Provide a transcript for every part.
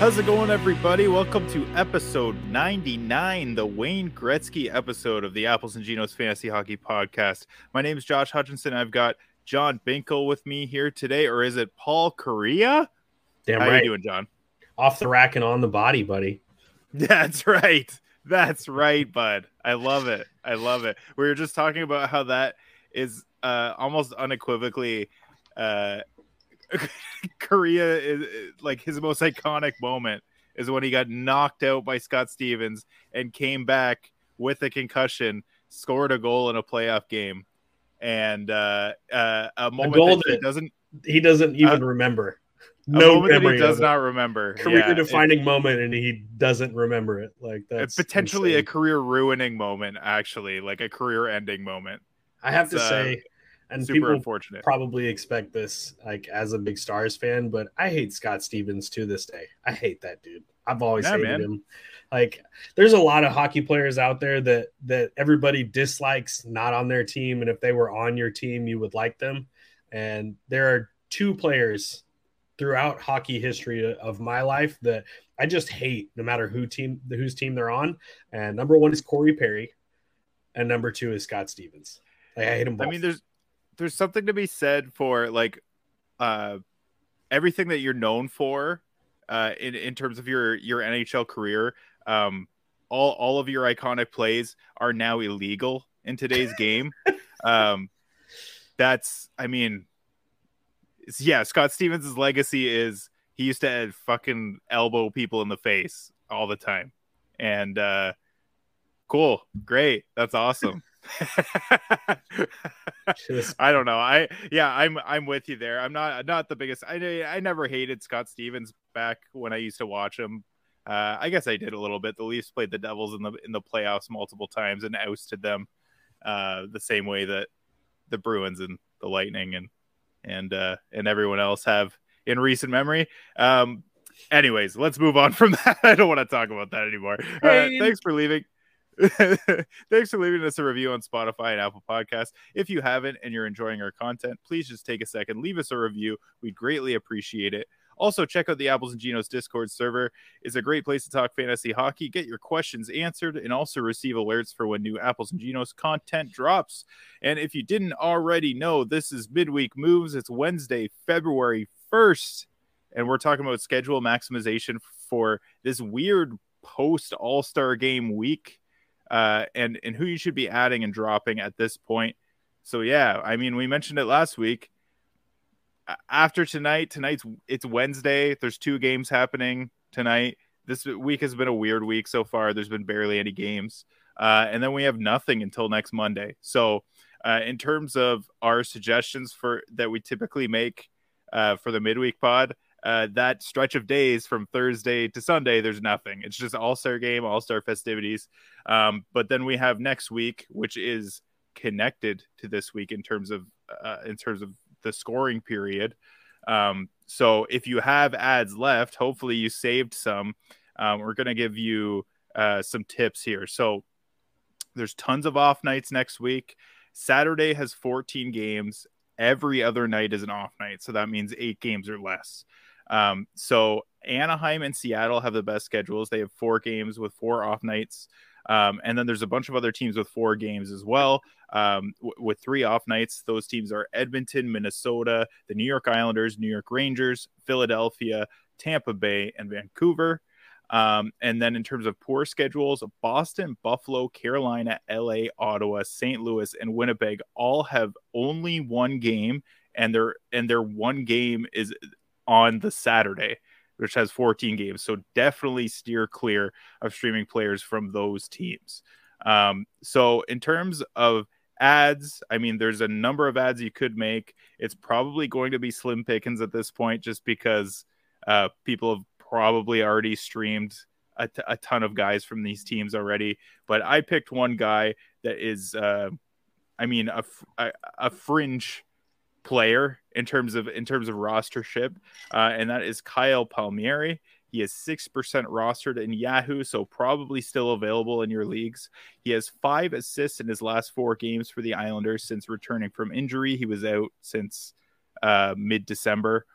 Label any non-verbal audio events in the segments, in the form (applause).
How's it going, everybody? Welcome to episode 99, the Wayne Gretzky episode of the Apples and Ginos Fantasy Hockey Podcast. My name is Josh Hutchinson. I've got John Binkle with me here today, or is it Paul Kariya? Damn How right. you doing, John? Off the rack and on the body, buddy. (laughs) That's right. That's right, bud. I love it. I love it. We were just talking about how that is uh, almost unequivocally uh, (laughs) Kariya is like his most iconic moment is when he got knocked out by Scott Stevens and came back with a concussion, scored a goal in a playoff game, and uh, uh, a moment goal that he that- doesn't He doesn't even remember. No moment that memory. he does of it. not remember. Career Yeah, it- defining moment, and he doesn't remember it. Like that's it's potentially a career ruining moment, actually, like a career ending moment. I have to it's, uh, say, and Super people unfortunate. probably expect this, like as a big Stars fan, but I hate Scott Stevens to this day. I hate that dude. I've always Yeah, hated man. him. Like, there's a lot of hockey players out there that that everybody dislikes not on their team, and if they were on your team, you would like them. And there are two players throughout hockey history of my life that I just hate, no matter who team whose team they're on. And number one is Corey Perry, and number two is Scott Stevens. Like, I hate them both. I mean, there's there's something to be said for like uh everything that you're known for uh in, in terms of your your NHL career. Um all all of your iconic plays are now illegal in today's game. (laughs) um that's I mean yeah, Scott Stevens' legacy is he used to fucking elbow people in the face all the time. And uh cool, great. That's awesome. (laughs) I don't know. I yeah, I'm I'm with you there. I'm not not the biggest. I I never hated Scott Stevens back when I used to watch him. Uh, I guess I did a little bit. The Leafs played the Devils in the in the playoffs multiple times and ousted them, uh, the same way that the Bruins and the Lightning and and uh, and everyone else have in recent memory. Um, anyways, let's move on from (laughs) that. I don't want to talk about that anymore. Thanks for leaving. (laughs) Thanks for leaving us a review on Spotify and Apple Podcasts. If you haven't and you're enjoying our content, please just take a second, leave us a review. We'd greatly appreciate it. Also, check out the Apples and Ginos Discord server. It's a great place to talk fantasy hockey, get your questions answered, and also receive alerts for when new Apples and Ginos content drops. And if you didn't already know, this is midweek moves. It's Wednesday, February 1st, and we're talking about schedule maximization for this weird post All Star game week uh, and and who you should be adding and dropping at this point. So yeah, I mean, we mentioned it last week. After tonight, tonight's it's Wednesday. There's two games happening tonight. This week has been a weird week so far. There's been barely any games, uh, and then we have nothing until next Monday. So, uh, in terms of our suggestions for that we typically make uh, for the midweek pod, uh, that stretch of days from Thursday to Sunday, there's nothing. It's just All Star game, All Star festivities. Um, but then we have next week, which is connected to this week in terms of uh, in terms of the scoring period. Um, so if you have ads left, hopefully you saved some. Um, we're gonna give you uh, some tips here. So there's tons of off nights next week. Saturday has 14 games. Every other night is an off night, so that means eight games or less. Um, so Anaheim and Seattle have the best schedules. They have four games with four off nights. Um, and then there's a bunch of other teams with four games as well, um, w- with three off nights. Those teams are Edmonton, Minnesota, the New York Islanders, New York Rangers, Philadelphia, Tampa Bay, and Vancouver. Um, and then in terms of poor schedules, Boston, Buffalo, Carolina, LA, Ottawa, St. Louis, and Winnipeg all have only one game, and their and their one game is on the Saturday, which has 14 games. So definitely steer clear of streaming players from those teams. Um, so in terms of ads, I mean, there's a number of ads you could make. It's probably going to be slim pickings at this point, just because uh, people have probably already streamed a, t- a ton of guys from these teams already. But I picked one guy that is, uh, I mean, a, a fringe player in terms of in terms of rostership, uh, and that is Kyle Palmieri. He is six percent rostered in Yahoo, so probably still available in your leagues. He has five assists in his last four games for the Islanders since returning from injury. He was out since uh, mid December.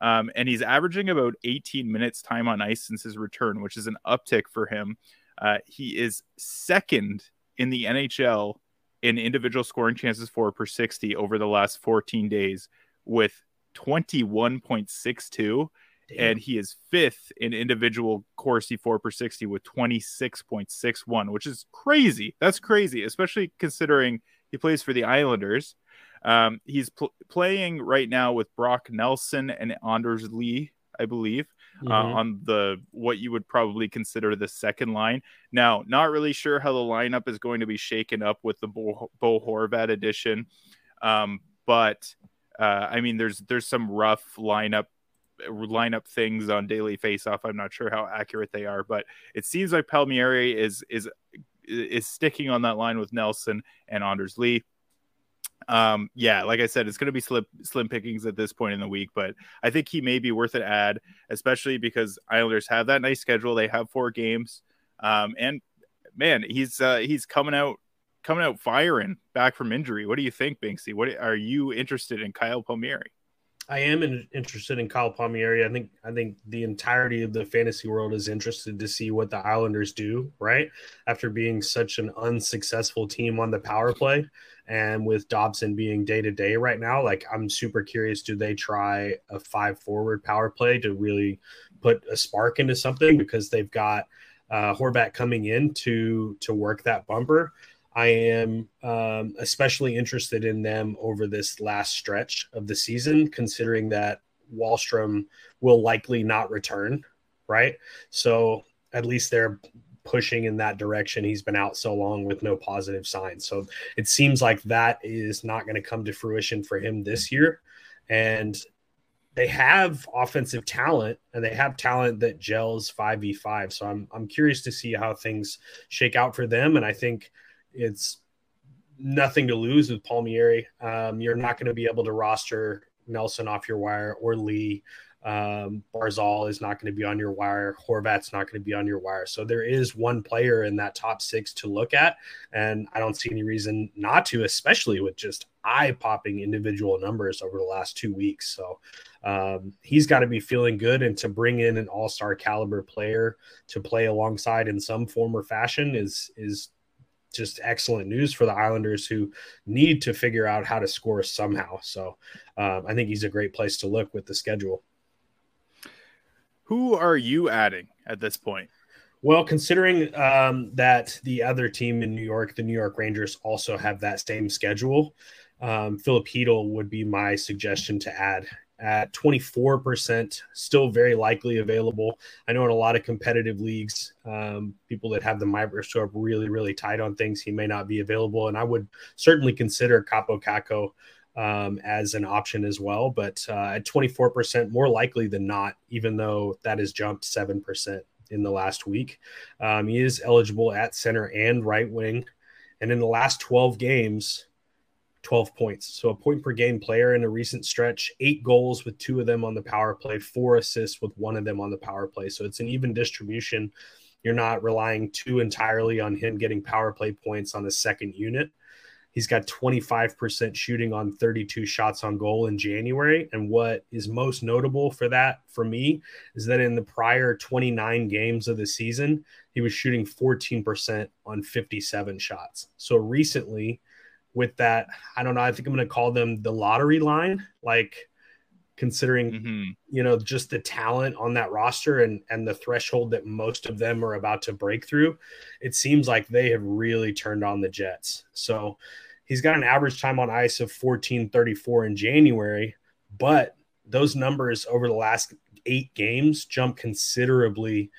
Um, and he's averaging about 18 minutes time on ice since his return, which is an uptick for him. Uh, he is second in the NHL in individual scoring chances for per 60 over the last 14 days with 21.62 and he is fifth in individual Corsi 4 per 60 with 26.61, which is crazy. That's crazy, especially considering he plays for the Islanders. Um, he's pl- playing right now with Brock Nelson and Anders Lee, I believe, uh, mm-hmm. uh, on the what you would probably consider the second line. Now, not really sure how the lineup is going to be shaken up with the Bo, Bo Horvat edition, um, but uh, I mean, there's there's some rough lineup line up things on daily faceoff. I'm not sure how accurate they are, but it seems like Palmieri is is is sticking on that line with Nelson and Anders Lee. Um, yeah, like I said, it's going to be slim, slim pickings at this point in the week, but I think he may be worth an ad, especially because Islanders have that nice schedule. They have four games, um, and man, he's uh, he's coming out coming out firing back from injury. What do you think, Binksy? What are you interested in Kyle Palmieri? I am in, interested in Kyle Palmieri. I think I think the entirety of the fantasy world is interested to see what the Islanders do, right? After being such an unsuccessful team on the power play and with Dobson being day to day right now, like I'm super curious do they try a five forward power play to really put a spark into something because they've got uh Horvat coming in to to work that bumper. I am um, especially interested in them over this last stretch of the season, considering that Wahlstrom will likely not return, right? So at least they're pushing in that direction. He's been out so long with no positive signs. So it seems like that is not going to come to fruition for him this year. And they have offensive talent and they have talent that gels 5v5. So I'm I'm curious to see how things shake out for them. And I think it's nothing to lose with Palmieri. Um, you're not going to be able to roster Nelson off your wire or Lee. Um, Barzal is not going to be on your wire. Horvat's not going to be on your wire. So there is one player in that top six to look at. And I don't see any reason not to, especially with just eye popping individual numbers over the last two weeks. So um, he's got to be feeling good. And to bring in an all star caliber player to play alongside in some form or fashion is, is just excellent news for the Islanders who need to figure out how to score somehow. So um, I think he's a great place to look with the schedule. Who are you adding at this point? Well, considering um, that the other team in New York, the New York Rangers, also have that same schedule, um, Chytil would be my suggestion to add at 24%, still very likely available. I know in a lot of competitive leagues, um, people that have the microscope really, really tight on things, he may not be available. And I would certainly consider Kaapo Kakko um, as an option as well. But uh, at 24%, more likely than not, even though that has jumped 7% in the last week, um, he is eligible at center and right wing. And in the last 12 games, 12 points. So a point per game player in a recent stretch, eight goals with two of them on the power play, four assists with one of them on the power play. So it's an even distribution. You're not relying too entirely on him getting power play points on the second unit. He's got 25% shooting on 32 shots on goal in January. And what is most notable for that for me is that in the prior 29 games of the season, he was shooting 14% on 57 shots. So recently, with that. I don't know. I think I'm going to call them the lottery line, like considering mm-hmm. you know just the talent on that roster and and the threshold that most of them are about to break through. It seems like they have really turned on the Jets. So he's got an average time on ice of 1434 in January, but those numbers over the last eight games jump considerably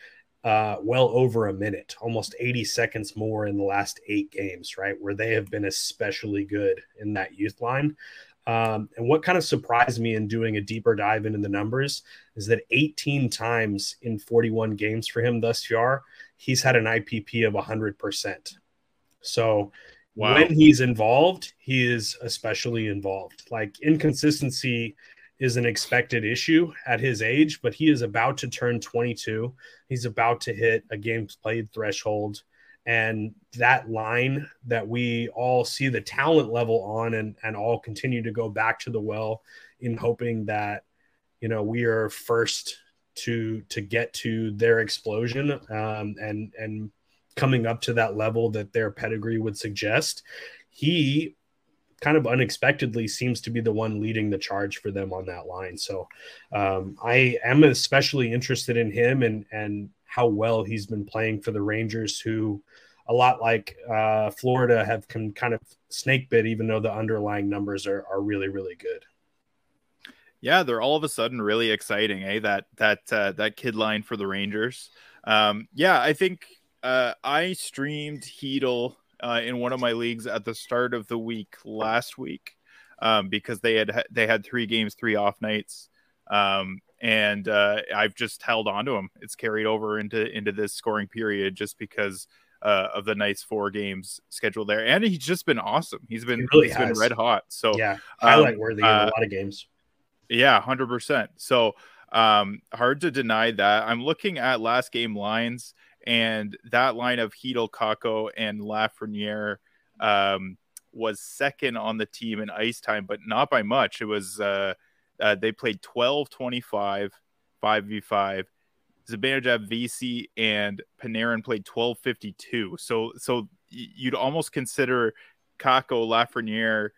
uh, well over a minute, almost 80 seconds more in the last eight games, right? Where they have been especially good in that youth line. Um, and what kind of surprised me in doing a deeper dive into the numbers is that 18 times in 41 games for him thus far, he's had an IPP of 100%. So wow. when he's involved, he is especially involved. Like inconsistency is an expected issue at his age, but he is about to turn 22. He's about to hit a games played threshold. And that line that we all see the talent level on and, and all continue to go back to the well in hoping that, you know, we are first to to get to their explosion um, and and coming up to that level that their pedigree would suggest. He kind of unexpectedly seems to be the one leading the charge for them on that line. So um, I am especially interested in him and and how well he's been playing for the Rangers, who a lot like uh, Florida have can kind of snake bit, even though the underlying numbers are are really really good. Yeah, they're all of a sudden really exciting, eh? That that uh, that kid line for the Rangers. Um, yeah, I think uh, I streamed Chytil uh, in one of my leagues at the start of the week last week um, because they had they had three games, three off nights, um, and uh, I've just held on to him. It's carried over into into this scoring period just because uh, of the nice four games scheduled there, and he's just been awesome. He's been he really he's been red hot. So yeah, highlight um, worthy in a uh, lot of games. Yeah, hundred percent. So um, hard to deny that. I'm looking at last game lines and that line of Chytil, Kakko, and Lafreniere um, was second on the team in ice time, but not by much. It was uh, uh, they played 12 25, 5v5. Zibanejad, Vesey, and Panarin played 12 52. So, so you'd almost consider Kako, Lafreniere,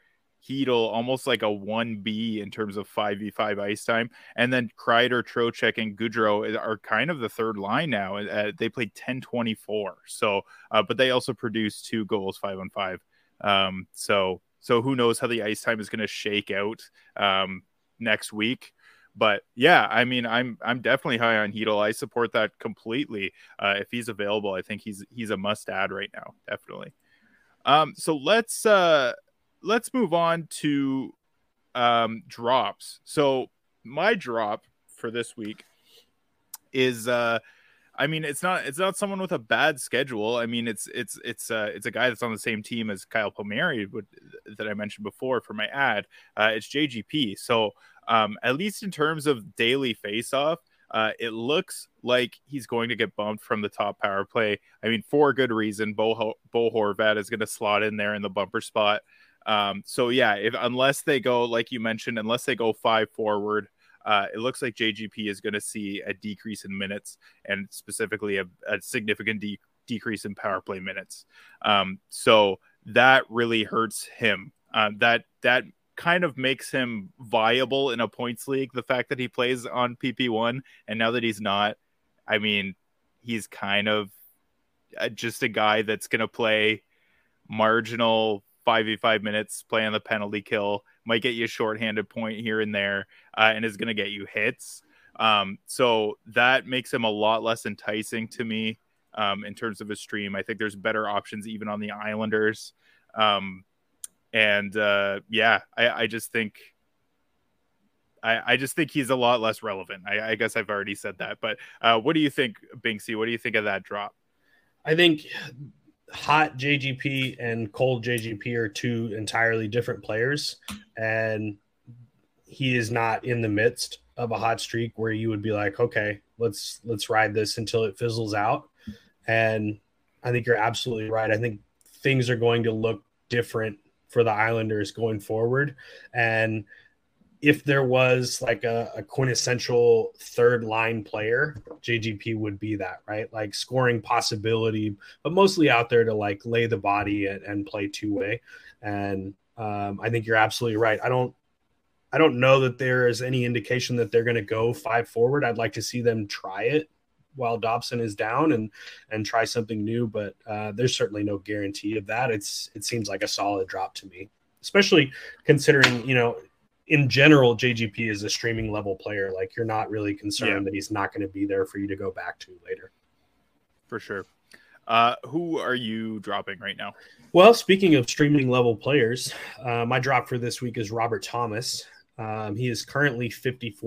Chytil almost like a 1B in terms of 5v5 ice time. And then Kreider, Trocheck, and Goodrow are kind of the third line now. Uh, they played 10 24. So, uh, but they also produced two goals, five on five. Um, so, so who knows how the ice time is going to shake out um, next week. But yeah, I mean, I'm I'm definitely high on Chytil. I support that completely. Uh, if he's available, I think he's he's a must add right now, definitely. Um, so let's uh, let's move on to um, drops. So my drop for this week is uh I mean it's not it's not someone with a bad schedule. I mean it's it's it's uh it's a guy that's on the same team as Kyle Palmieri that I mentioned before for my ad. Uh it's JGP. So um at least in terms of daily face off, uh, it looks like he's going to get bumped from the top power play. I mean, for a good reason. Bo, Bo Horvat is going to slot in there in the bumper spot. Um, so yeah, if unless they go like you mentioned, unless they go five forward, uh, it looks like JGP is going to see a decrease in minutes and specifically a, a significant de- decrease in power play minutes. Um, so that really hurts him. Uh, that that kind of makes him viable in a points league. The fact that he plays on PP one and now that he's not, I mean, he's kind of uh, just a guy that's going to play marginal 5v5 minutes, play on the penalty kill, might get you a shorthanded point here and there, uh, and is going to get you hits. Um, so that makes him a lot less enticing to me um, in terms of a stream. I think there's better options even on the Islanders. Um, and uh, yeah, I, I, just think. I, I, just think he's a lot less relevant. I, I guess I've already said that, but uh, what do you think, Binksy? What do you think of that drop? I think hot JGP and cold JGP are two entirely different players, and he is not in the midst of a hot streak where you would be like, okay, let's let's ride this until it fizzles out. And I think you're absolutely right. I think things are going to look different for the Islanders going forward, and if there was like a, a, quintessential third line player, JGP would be that, right? Like scoring possibility, but mostly out there to like lay the body and, and play two way. And um, I think you're absolutely right. I don't, I don't know that there is any indication that they're going to go five forward. I'd like to see them try it while Dobson is down and and try something new, but uh, there's certainly no guarantee of that. It's it seems like a solid drop to me especially considering you know in general, JGP is a streaming level player. Like you're not really concerned yeah. that he's not going to be there for you to go back to later. For sure. Uh, who are you dropping right now? Well, speaking of streaming level players, uh, my drop for this week is Robert Thomas. Um, he is currently 54%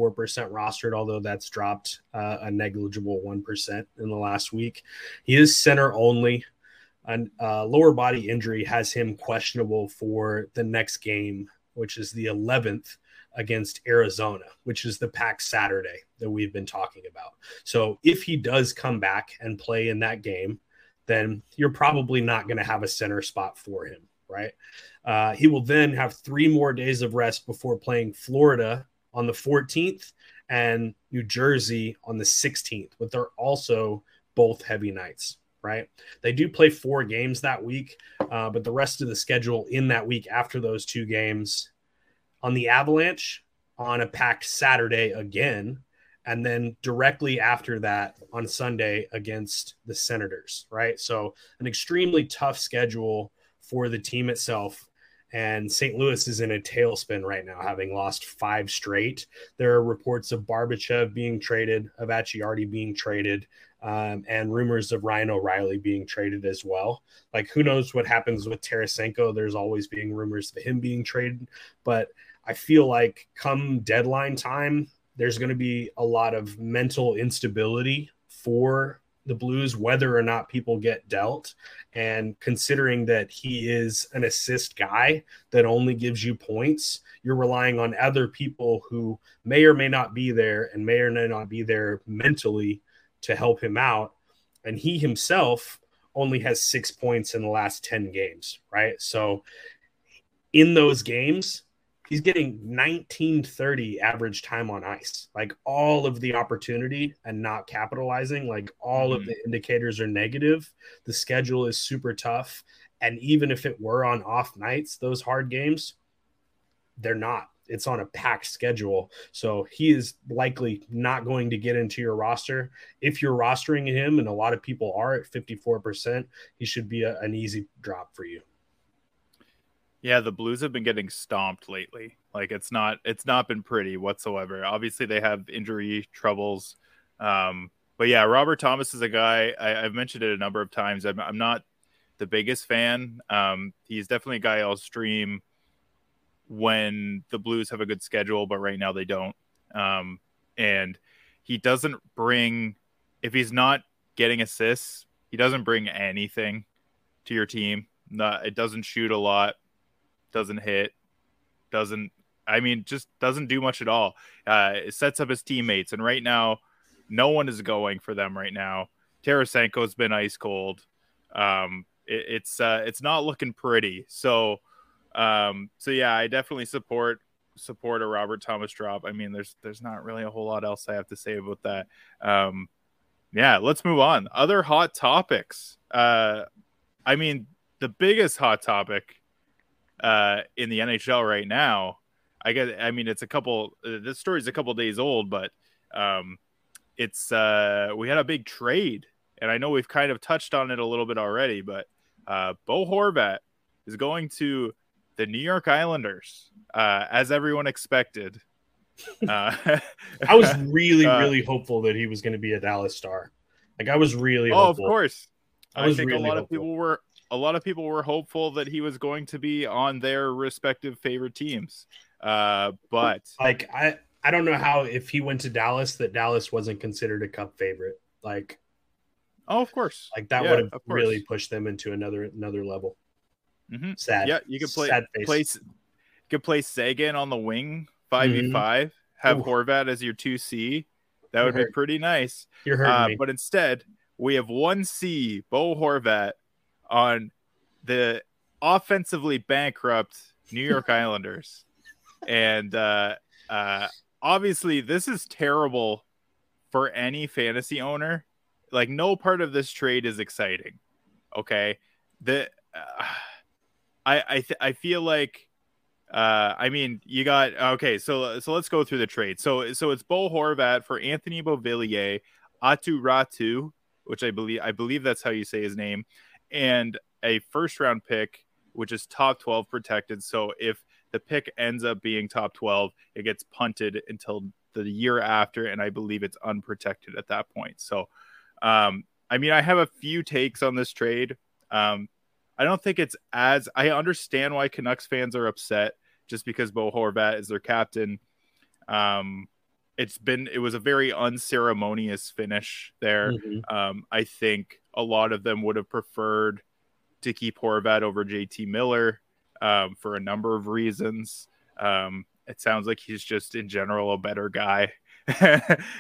rostered, although that's dropped uh, a negligible 1% in the last week. He is center only. A uh, lower body injury has him questionable for the next game which is the 11th against Arizona, which is the pack Saturday that we've been talking about. So if he does come back and play in that game, then you're probably not going to have a center spot for him, right? Uh, he will then have three more days of rest before playing Florida on the 14th and New Jersey on the 16th, but they're also both heavy nights, right? They do play four games that week, uh, but the rest of the schedule in that week after those two games on the Avalanche on a packed Saturday again, and then directly after that on Sunday against the Senators, right? So, an extremely tough schedule for the team itself and St. Louis is in a tailspin right now, having lost five straight. There are reports of Barbashev being traded, of Acciari being traded, um, and rumors of Ryan O'Reilly being traded as well. Like, who knows what happens with Tarasenko? There's always being rumors of him being traded, but I feel like come deadline time, there's going to be a lot of mental instability for the Blues, whether or not people get dealt. And considering that he is an assist guy that only gives you points, you're relying on other people who may or may not be there and may or may not be there mentally to help him out. And he himself only has six points in the last 10 games, right? So in those games, he's getting 1930 average time on ice like all of the opportunity and not capitalizing like all mm-hmm. of the indicators are negative the schedule is super tough and even if it were on off nights those hard games they're not it's on a packed schedule so he is likely not going to get into your roster if you're rostering him and a lot of people are at 54% he should be a, an easy drop for you yeah, the Blues have been getting stomped lately. Like it's not it's not been pretty whatsoever. Obviously, they have injury troubles. Um, but yeah, Robert Thomas is a guy I, have mentioned it a number of times. I'm, I'm not the biggest fan. Um, he's definitely a guy I'll stream when the Blues have a good schedule, but right now they don't. Um, and he doesn't bring if he's not getting assists, he doesn't bring anything to your team. Not, it doesn't shoot a lot doesn't hit, doesn't. I mean, just doesn't do much at all. Uh, it sets up his teammates, and right now, no one is going for them right now. Tarasenko's been ice cold. Um, it, it's uh, it's not looking pretty. So, um, so yeah, I definitely support support a Robert Thomas drop. I mean, there's there's not really a whole lot else I have to say about that. Um, yeah, let's move on. Other hot topics. Uh, I mean, the biggest hot topic uh, in the NHL right now. I guess I mean it's a couple. Uh, this story's a couple days old, but um, it's uh, we had a big trade, and I know we've kind of touched on it a little bit already, but uh, Bo Horvat is going to the New York Islanders, uh, as everyone expected. Uh, (laughs) I was (laughs) really, uh, really hopeful that he was going to be a Dallas Star. Like I was really. Oh, hopeful. of course. I, I think really a lot hopeful. of people were a lot of people were hopeful that he was going to be on their respective favorite teams. Uh, but like I I don't know how if he went to Dallas that Dallas wasn't considered a cup favorite. Like Oh, of course. Like that yeah, would have really pushed them into another another level. Mm-hmm. Sad. Yeah, you could play Sad face. place you could play Seguin on the wing 5v5, mm-hmm. have Ooh. Horvat as your 2C. That would be pretty nice. You're hurting uh, me. But instead, we have 1C, Bo Horvat, on the offensively bankrupt New York (laughs) Islanders. And uh, uh, obviously, this is terrible for any fantasy owner. Like, no part of this trade is exciting. Okay. The, uh, I, I, th- I feel like, uh, I mean, you got okay. So, so let's go through the trade. So, so it's Bo Horvat for Anthony Beauvillier, Aatu Räty, which I believe I believe that's how you say his name, and a first round pick, which is top 12 protected. So if the pick ends up being top 12, it gets punted until the year after. And I believe it's unprotected at that point. So, um, I mean, I have a few takes on this trade. Um, I don't think it's as I understand why Canucks fans are upset just because Bo Horvat is their captain. Um, it's been it was a very unceremonious finish there. Mm-hmm. Um, I think a lot of them would have preferred to keep Horvat over JT Miller um, for a number of reasons. Um, it sounds like he's just in general a better guy, (laughs)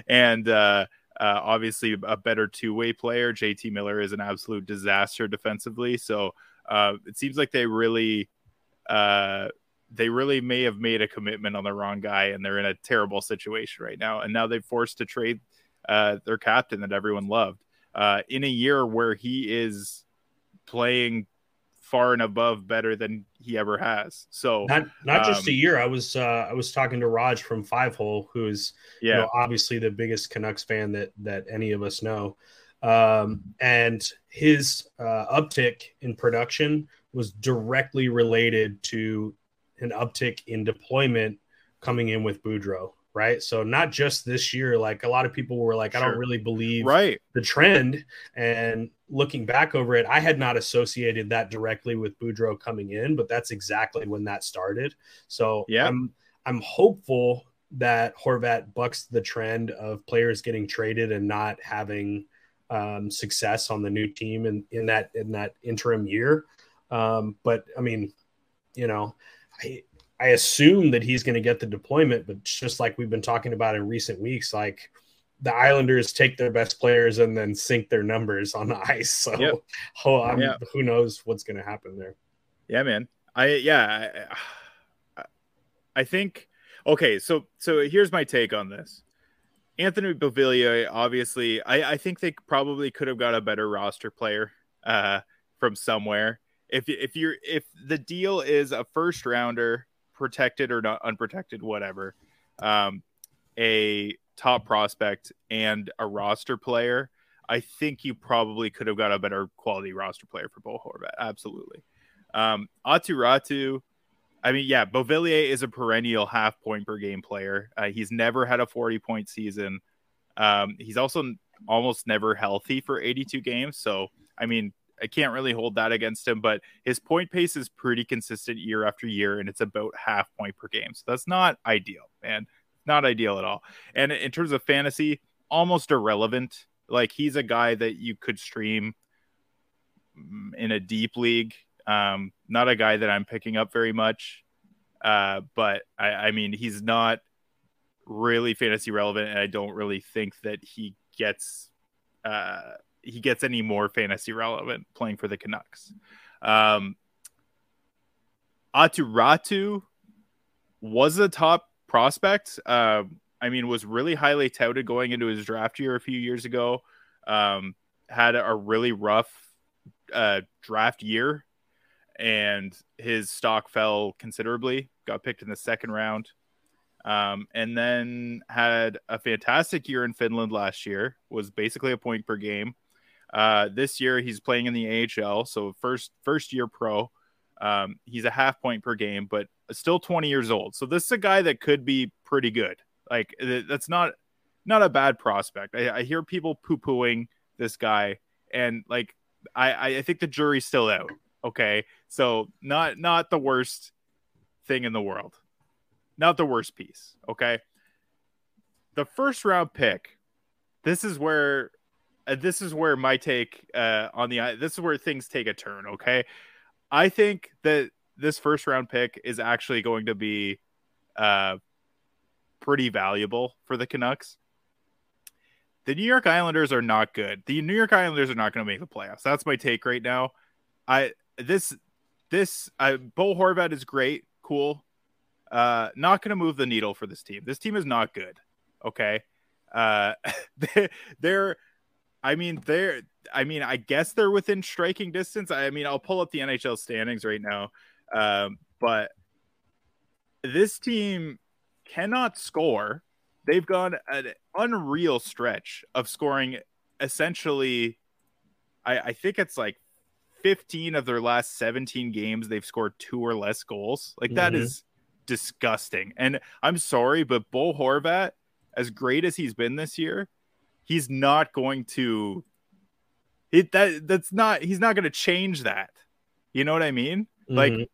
and uh, uh, obviously a better two way player. JT Miller is an absolute disaster defensively, so uh, it seems like they really uh, they really may have made a commitment on the wrong guy, and they're in a terrible situation right now. And now they've forced to trade uh, their captain that everyone loved uh, in a year where he is playing far and above better than he ever has. So not not just a um, year. I was uh, I was talking to Raj from Five Hole, who's yeah you know, obviously the biggest Canucks fan that that any of us know, um, and his uh, uptick in production was directly related to an uptick in deployment coming in with Boudreau right? So not just this year. Like a lot of people were like, I don't really believe right the trend. And looking back over it, I had not associated that directly with Boudreau coming in, but that's exactly when that started. So yeah, I'm I'm hopeful that Horvat bucks the trend of players getting traded and not having um, success on the new team in, in that in that interim year. Um, but I mean, you know, I I assume that he's going to get the deployment, but just like we've been talking about in recent weeks, like the Islanders take their best players and then sink their numbers on the (laughs) ice. So, yep. (laughs) oh, yeah. who knows what's going to happen there? Yeah, man. I yeah, I, I think okay. So so here's my take on this. Anthony Beauvillier, obviously, I, I think they probably could have got a better roster player uh, from somewhere. If if you're if the deal is a first rounder protected or not unprotected, whatever, um, a top prospect and a roster player, I think you probably could have got a better quality roster player for Bo Horvat. Absolutely. Um, Aatu Räty, I mean, yeah, Beauvillier is a perennial half point per game player. Uh, he's never had a 40 point season. Um, he's also almost never healthy for 82 games. So, I mean, I can't really hold that against him, but his point pace is pretty consistent year after year, and it's about half point per game. So that's not ideal, man. Not ideal at all. And in terms of fantasy, almost irrelevant. Like he's a guy that you could stream in a deep league. Um, not a guy that I'm picking up very much. Uh, but I, I mean, he's not really fantasy relevant, and I don't really think that he gets uh, he gets any more fantasy relevant playing for the Canucks. Um, Aatu Räty was a top prospect. Uh, I mean, was really highly touted going into his draft year a few years ago. Um, had a really rough uh, draft year, and his stock fell considerably. Got picked in the second round. Um, and then had a fantastic year in Finland last year. Was basically a point per game. Uh, this year he's playing in the AHL, so first first year pro. Um, he's a half point per game, but still 20 years old. So this is a guy that could be pretty good. Like that's not not a bad prospect. I, I hear people poo pooing this guy, and like I I think the jury's still out. Okay, so not not the worst thing in the world, not the worst piece. Okay, the first round pick. This is where uh, this is where my take uh, on the this is where things take a turn. Okay, I think that this first round pick is actually going to be uh, pretty valuable for the Canucks. The New York Islanders are not good. The New York Islanders are not going to make the playoffs. That's my take right now. I this this uh, Bo Horvat is great, cool. Uh, not going to move the needle for this team. This team is not good. Okay, uh, (laughs) they, they're I mean, they're. I mean, I guess they're within striking distance. I mean, I'll pull up the NHL standings right now, um, but this team cannot score. They've gone an unreal stretch of scoring. Essentially, I, I think it's like 15 of their last 17 games. They've scored two or less goals. Like that mm-hmm. is disgusting. And I'm sorry, but Bo Horvat, as great as he's been this year, he's not going to it that that's not he's not going to change that you know what i mean mm-hmm. like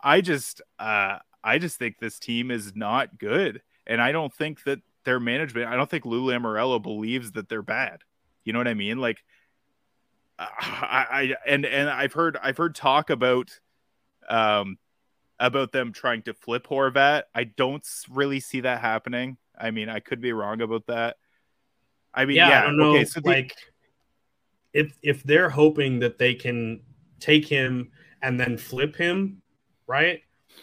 i just uh i just think this team is not good and i don't think that their management i don't think lou lamoriello believes that they're bad you know what i mean like I, I and and i've heard i've heard talk about um about them trying to flip horvat i don't really see that happening i mean i could be wrong about that I mean, yeah, yeah. I don't know. Okay, so like, the... if if they're hoping that they can take him and then flip him, right?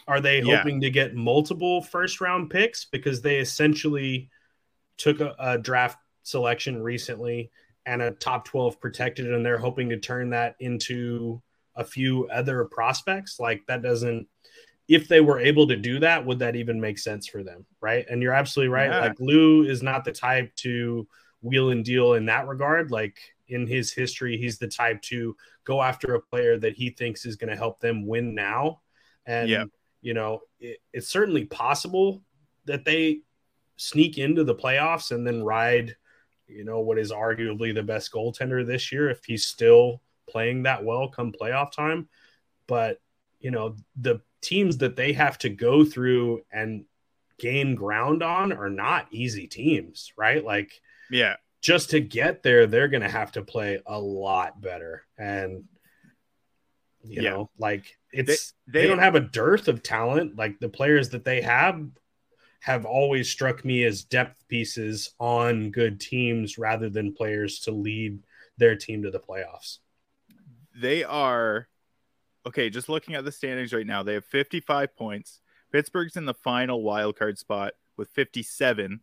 Are they Yeah. hoping to get multiple first round picks because they essentially took a, a draft selection recently and a top 12 protected and they're hoping to turn that into a few other prospects like that doesn't if they were able to do that would that even make sense for them right and you're absolutely right Yeah. like lou is not the type to wheel and deal in that regard like in his history he's the type to go after a player that he thinks is going to help them win now and Yeah. you know it, it's certainly possible that they sneak into the playoffs and then ride you know what is arguably the best goaltender this year if he's still playing that well come playoff time but you know the teams that they have to go through and gain ground on are not easy teams right like Yeah. just to get there they're going to have to play a lot better and you Yeah. know like it's They, they, don't have a dearth of talent. Like the players that they have have always struck me as depth pieces on good teams rather than players to lead their team to the playoffs. they are okay just looking at the standings right now they have 55 points. Pittsburgh's in the final wild card spot with 57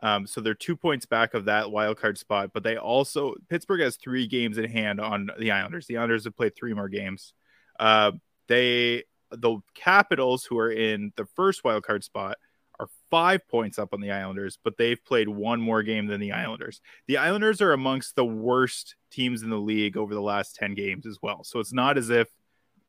um, so they're two points back of that wild card spot but they also pittsburgh has three games in hand on the islanders. The islanders have played three more games. Uh, they the capitals who are in the first wild card spot five points up on the islanders but they've played one more game than the islanders the Islanders are amongst the worst teams in the league over the last 10 games as well. So it's not as if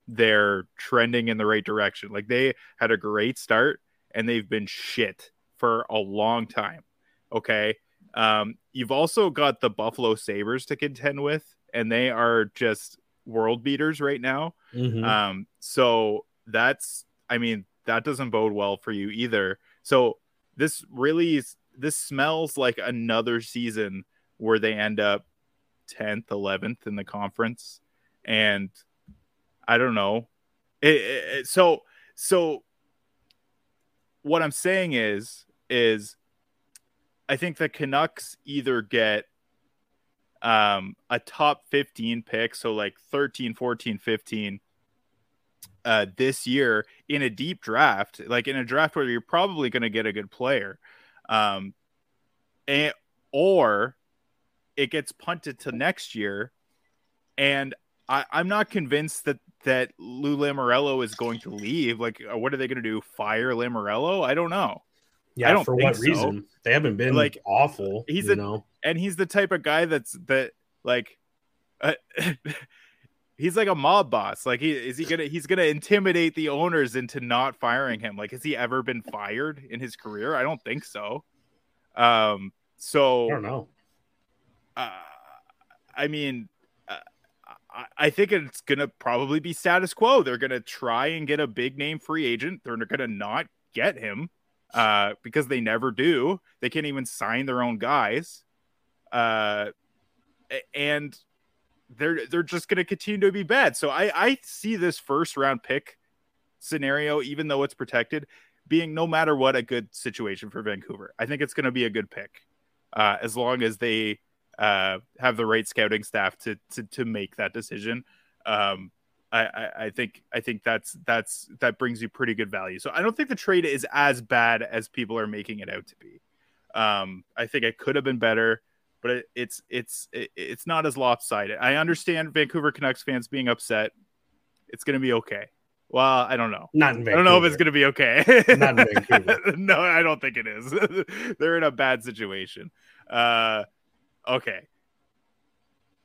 they're trending in the right direction. Like they had a great start and they've been shit for a long time. Okay. Um, you've also got the Buffalo Sabres to contend with, and they are just world beaters right now. Mhm. Um, so that's, I mean, that doesn't bode well for you either. So this really is, this smells like another season where they end up 10th, 11th in the conference. And I don't know. It, it, it- so, so what I'm saying is, is I think the Canucks either get um, a top 15 pick, so like 13, 14, 15 uh, this year in a deep draft, like in a draft where you're probably going to get a good player. Um, and, or it gets punted to next year. And I, I'm not convinced that that Lou Lamoriello is going to leave. Like, uh, what are they going to do? Fire Lamoriello? I don't know. yeah, I don't for what so. reason? They haven't been Like, like awful. he's you a- know. and he's the type of guy that's that like uh, (laughs) he's like a mob boss like he is he gonna he's gonna intimidate the owners into not firing him like has he ever been fired in his career i don't think so um so I don't know. uh, I mean, uh, I, I think it's going to probably be status quo. They're going to try and get a big name free agent. They're going to not get him uh, because they never do. They can't even sign their own guys. Uh, and they're they're just going to continue to be bad. So I I see this first round pick scenario, even though it's protected, being no matter what a good situation for Vancouver. I think it's going to be a good pick uh, as long as they uh, have the right scouting staff to to, to make that decision. Um, I, I, think I think that's that's that brings you pretty good value. So I don't think the trade is as bad as people are making it out to be. Um, I think it could have been better, but it, it's it's it, it's not as lopsided. I understand Vancouver Canucks fans being upset. It's gonna be okay. Well, I don't know. Not in I don't know if it's going to be okay. Not in Vancouver. (laughs) no, I don't think it is. (laughs) They're in a bad situation. Uh, okay.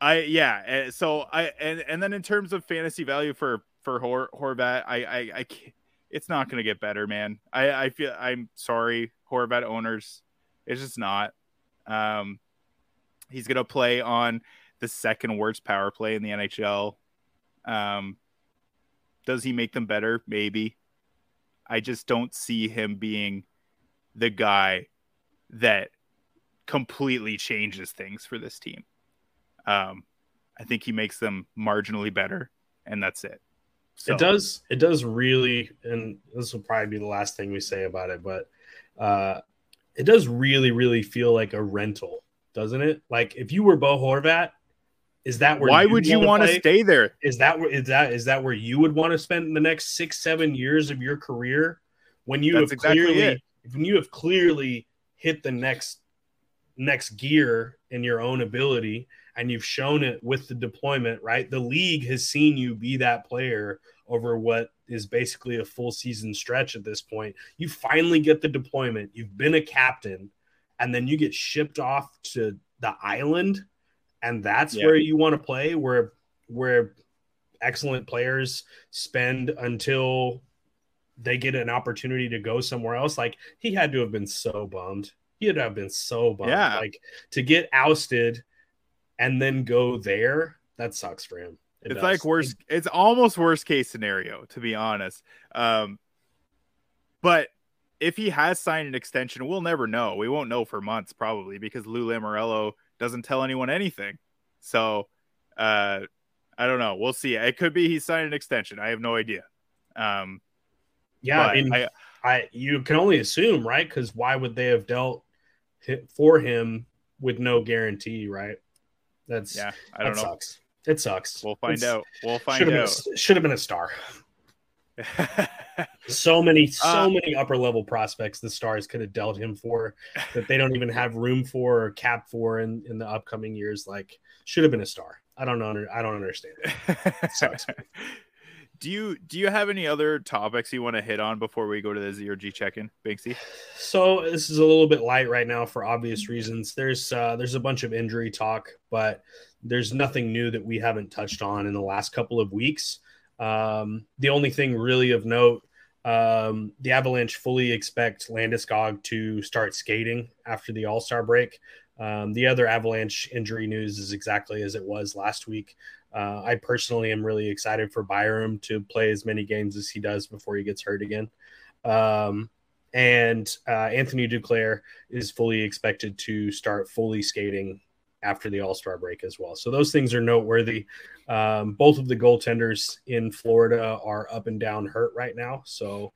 I yeah. eh, So I and and then in terms of fantasy value for for Hor, Horvat, I I, I can't, it's not going to get better, man. I I feel I'm sorry, Horvat owners. It's just not. Um, he's going to play on the second worst power play in the NHL. Um, does he make them better? Maybe. I just don't see him being the guy that completely changes things for this team. Um, I think he makes them marginally better, and that's it. So, It does. It does really, and this will probably be the last thing we say about it, but uh, it does really, really feel like a rental, doesn't it? Like if you were Bo Horvat, Is that where why would you want to stay there? Is that where is that is that where you would want to spend the next six seven years of your career when you That's have exactly clearly it. when you have clearly hit the next next gear in your own ability and you've shown it with the deployment, right? The league has seen you be that player over what is basically a full season stretch at this point. You finally get the deployment, you've been a captain, and then you get shipped off to the island, and that's yeah. where you want to play, where where excellent players spend until they get an opportunity to go somewhere else. Like he had to have been so bummed. He had to have been so bummed. Yeah. Like to get ousted and then go there, that sucks for him. It it's does. like worst. It's almost worst case scenario, to be honest. Um, but if he has signed an extension, we'll never know. We won't know for months probably because Lou Lamoriello doesn't tell anyone anything. So, uh, I don't know. We'll see. It could be he signed an extension. I have no idea. Um, yeah, I mean, I, I you can only assume, right? Because why would they have dealt for him with no guarantee, right? That's yeah, I don't know. Sucks. It sucks. We'll find it's, out. We'll find should out. A, should have been a star. (laughs) so many, so uh, many upper level prospects the Stars could have dealt him for that they don't even have room for or cap for in, in the upcoming years. Like, should have been a star. I don't know. I don't understand. sucks (laughs) do you do you have any other topics you want to hit on before we go to the ZRG check-in, Banksy? So this is a little bit light right now for obvious reasons. There's uh, there's a bunch of injury talk, but there's nothing new that we haven't touched on in the last couple of weeks. Um, the only thing really of note, um, the Avalanche fully expect Landeskog to start skating after the All Star break. Um, the other Avalanche injury news is exactly as it was last week. Uh, I personally am really excited for Byram to play as many games as he does before he gets hurt again. Um, and uh, Anthony Duclair is fully expected to start fully skating after the All Star break as well. So those things are noteworthy. Um, both of the goaltenders in Florida are up and down hurt right now. So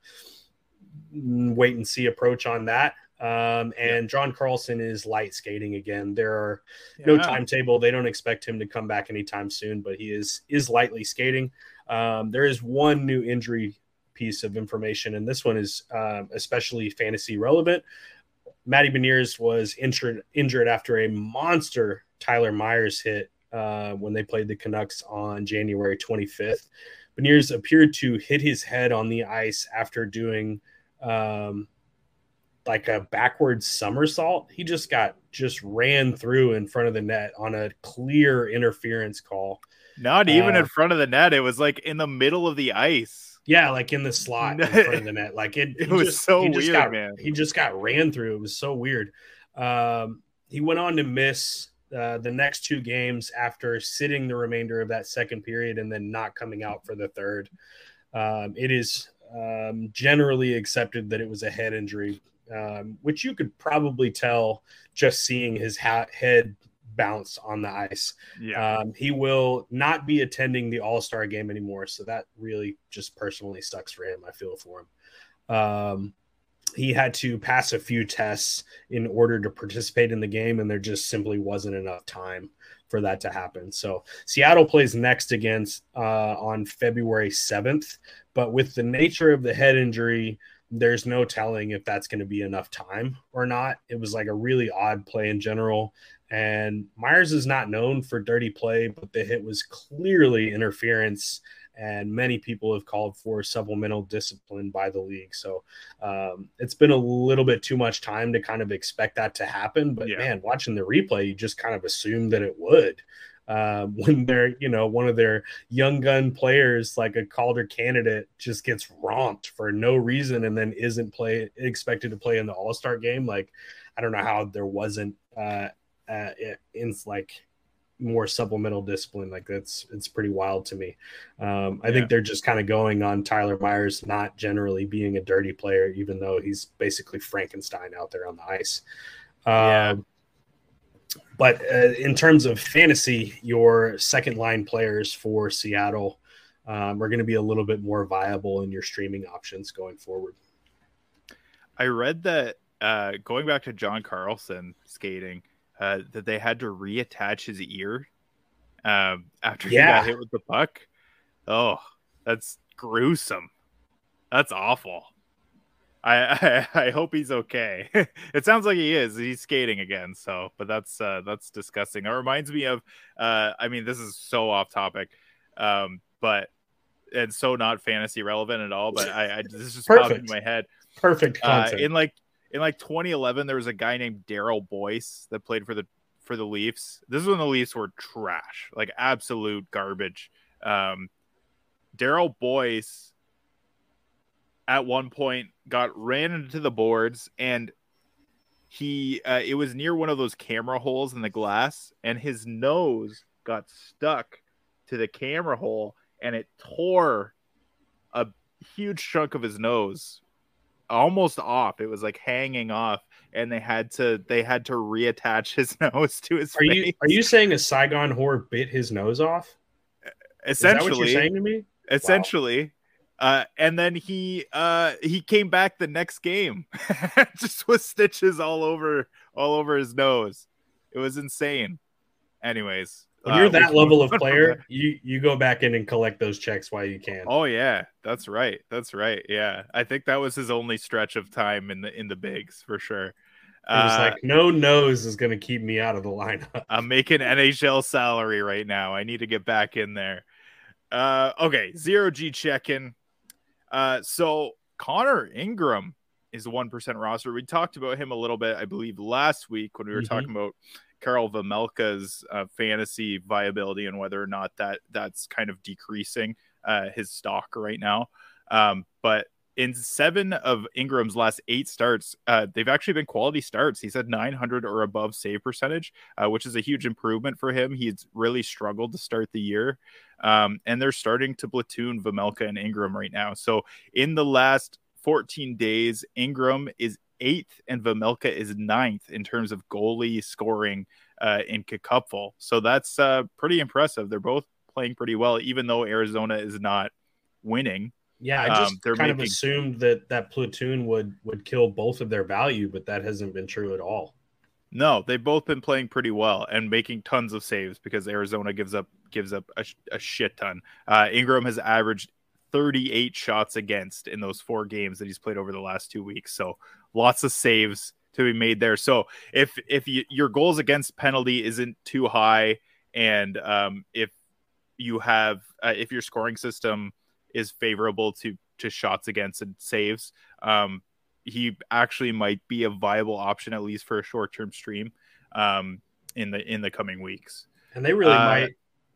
wait and see approach on that. Um, and John Carlson is light skating again. There are yeah. no timetable. They don't expect him to come back anytime soon, but he is is lightly skating. Um, there is one new injury piece of information, and this one is um, especially fantasy relevant. Matty Beniers was injured injured after a monster Tyler Myers hit uh, when they played the Canucks on January 25th. Beniers appeared to hit his head on the ice after doing um, like a backwards somersault. He just got just ran through in front of the net on a clear interference call. Not even uh, in front of the net. It was like in the middle of the ice. Yeah, like in the slot in front of (laughs) the net. Like it, it was just, so weird, got, man. He just got ran through. It was so weird. Um, he went on to miss uh, the next two games after sitting the remainder of that second period and then not coming out for the third. Um, it is um, generally accepted that it was a head injury um, which you could probably tell just seeing his ha- head bounce on the ice. Yeah. Um, he will not be attending the All Star game anymore. So that really just personally sucks for him. I feel for him. Um, he had to pass a few tests in order to participate in the game, and there just simply wasn't enough time for that to happen. So Seattle plays next against uh, on February 7th. But with the nature of the head injury, there's no telling if that's going to be enough time or not. It was like a really odd play in general. And Myers is not known for dirty play, but the hit was clearly interference. And many people have called for supplemental discipline by the league. So um, it's been a little bit too much time to kind of expect that to happen. But yeah. man, watching the replay, you just kind of assume that it would um, (laughs) when they're you know one of their young gun players like a Calder candidate just gets romped for no reason and then isn't play expected to play in the All Star game. Like I don't know how there wasn't uh, uh, in like more supplemental discipline like that's it's pretty wild to me um, i yeah. think they're just kind of going on tyler myers not generally being a dirty player even though he's basically frankenstein out there on the ice yeah. Um, but uh, in terms of fantasy, your second line players for Seattle um, are going to be a little bit more viable in your streaming options going forward. I read that uh, going back to John Carlson skating, uh, that they had to reattach his ear um, after Yeah. he got hit with the puck. Oh, that's gruesome. That's awful. I, (laughs) I I hope he's okay. (laughs) it sounds like he is. He's skating again. So, but that's uh, that's disgusting. It reminds me of. Uh, I mean, this is so off topic, um, but and so not fantasy relevant at all. But I, I this just popped Perfect. into my head. Perfect Uh, in like in like 2011, there was a guy named Darryl Boyce that played for the for the Leafs. This is when the Leafs were trash, like absolute garbage. Um, Darryl Boyce at one point got ran into the boards and he uh, it was near one of those camera holes in the glass and his nose got stuck to the camera hole and it tore a huge chunk of his nose almost off. It was like hanging off and they had to they had to reattach his (laughs) nose to his are face. you are you saying a Saigon whore bit his nose off? Is that what essentially. saying to me? essentially. Uh and then he uh he came back the next game. (laughs) Just with stitches all over all over his nose. It was insane. Anyways When uh, you're we that level of player, you you go back in and collect those checks while you can. oh yeah that's right that's right yeah i think that was his only stretch of time in the in the bigs for sure It was Uh, like no nose is going to keep me out of the lineup. I'm making NHL salary right now. I need to get back in there. Uh, okay, zero G check in. Uh, so Connor Ingram is one percent roster. We talked about him a little bit, I believe, last week when we were Mhm. talking about Karel Vejmelka's uh, fantasy viability and whether or not that that's kind of decreasing uh, his stock right now. Um, but in seven of Ingram's last eight starts, uh, they've actually been quality starts. He's had 900 or above save percentage, uh, which is a huge improvement for him. He's really struggled to start the year. Um, and they're starting to platoon Vamelka and Ingram right now. So in the last 14 days, Ingram is eighth and Vejmelka is ninth in terms of goalie scoring uh, in Kakupful. So that's uh, pretty impressive. They're both playing pretty well, even though Arizona is not winning. Yeah, I just Um, kind of assumed that that platoon would would kill both of their value, but that hasn't been true at all. No, they've both been playing pretty well and making tons of saves because Arizona gives up gives up a, a shit ton. Uh, Ingram has averaged 38 shots against in those four games that he's played over the last two weeks. So lots of saves to be made there. So if if you, your goals against penalty isn't too high, and um, if you have uh, if your scoring system is favorable to to shots against and saves, um, he actually might be a viable option at least for a short term stream um, in the in the coming weeks. And they really Uh, might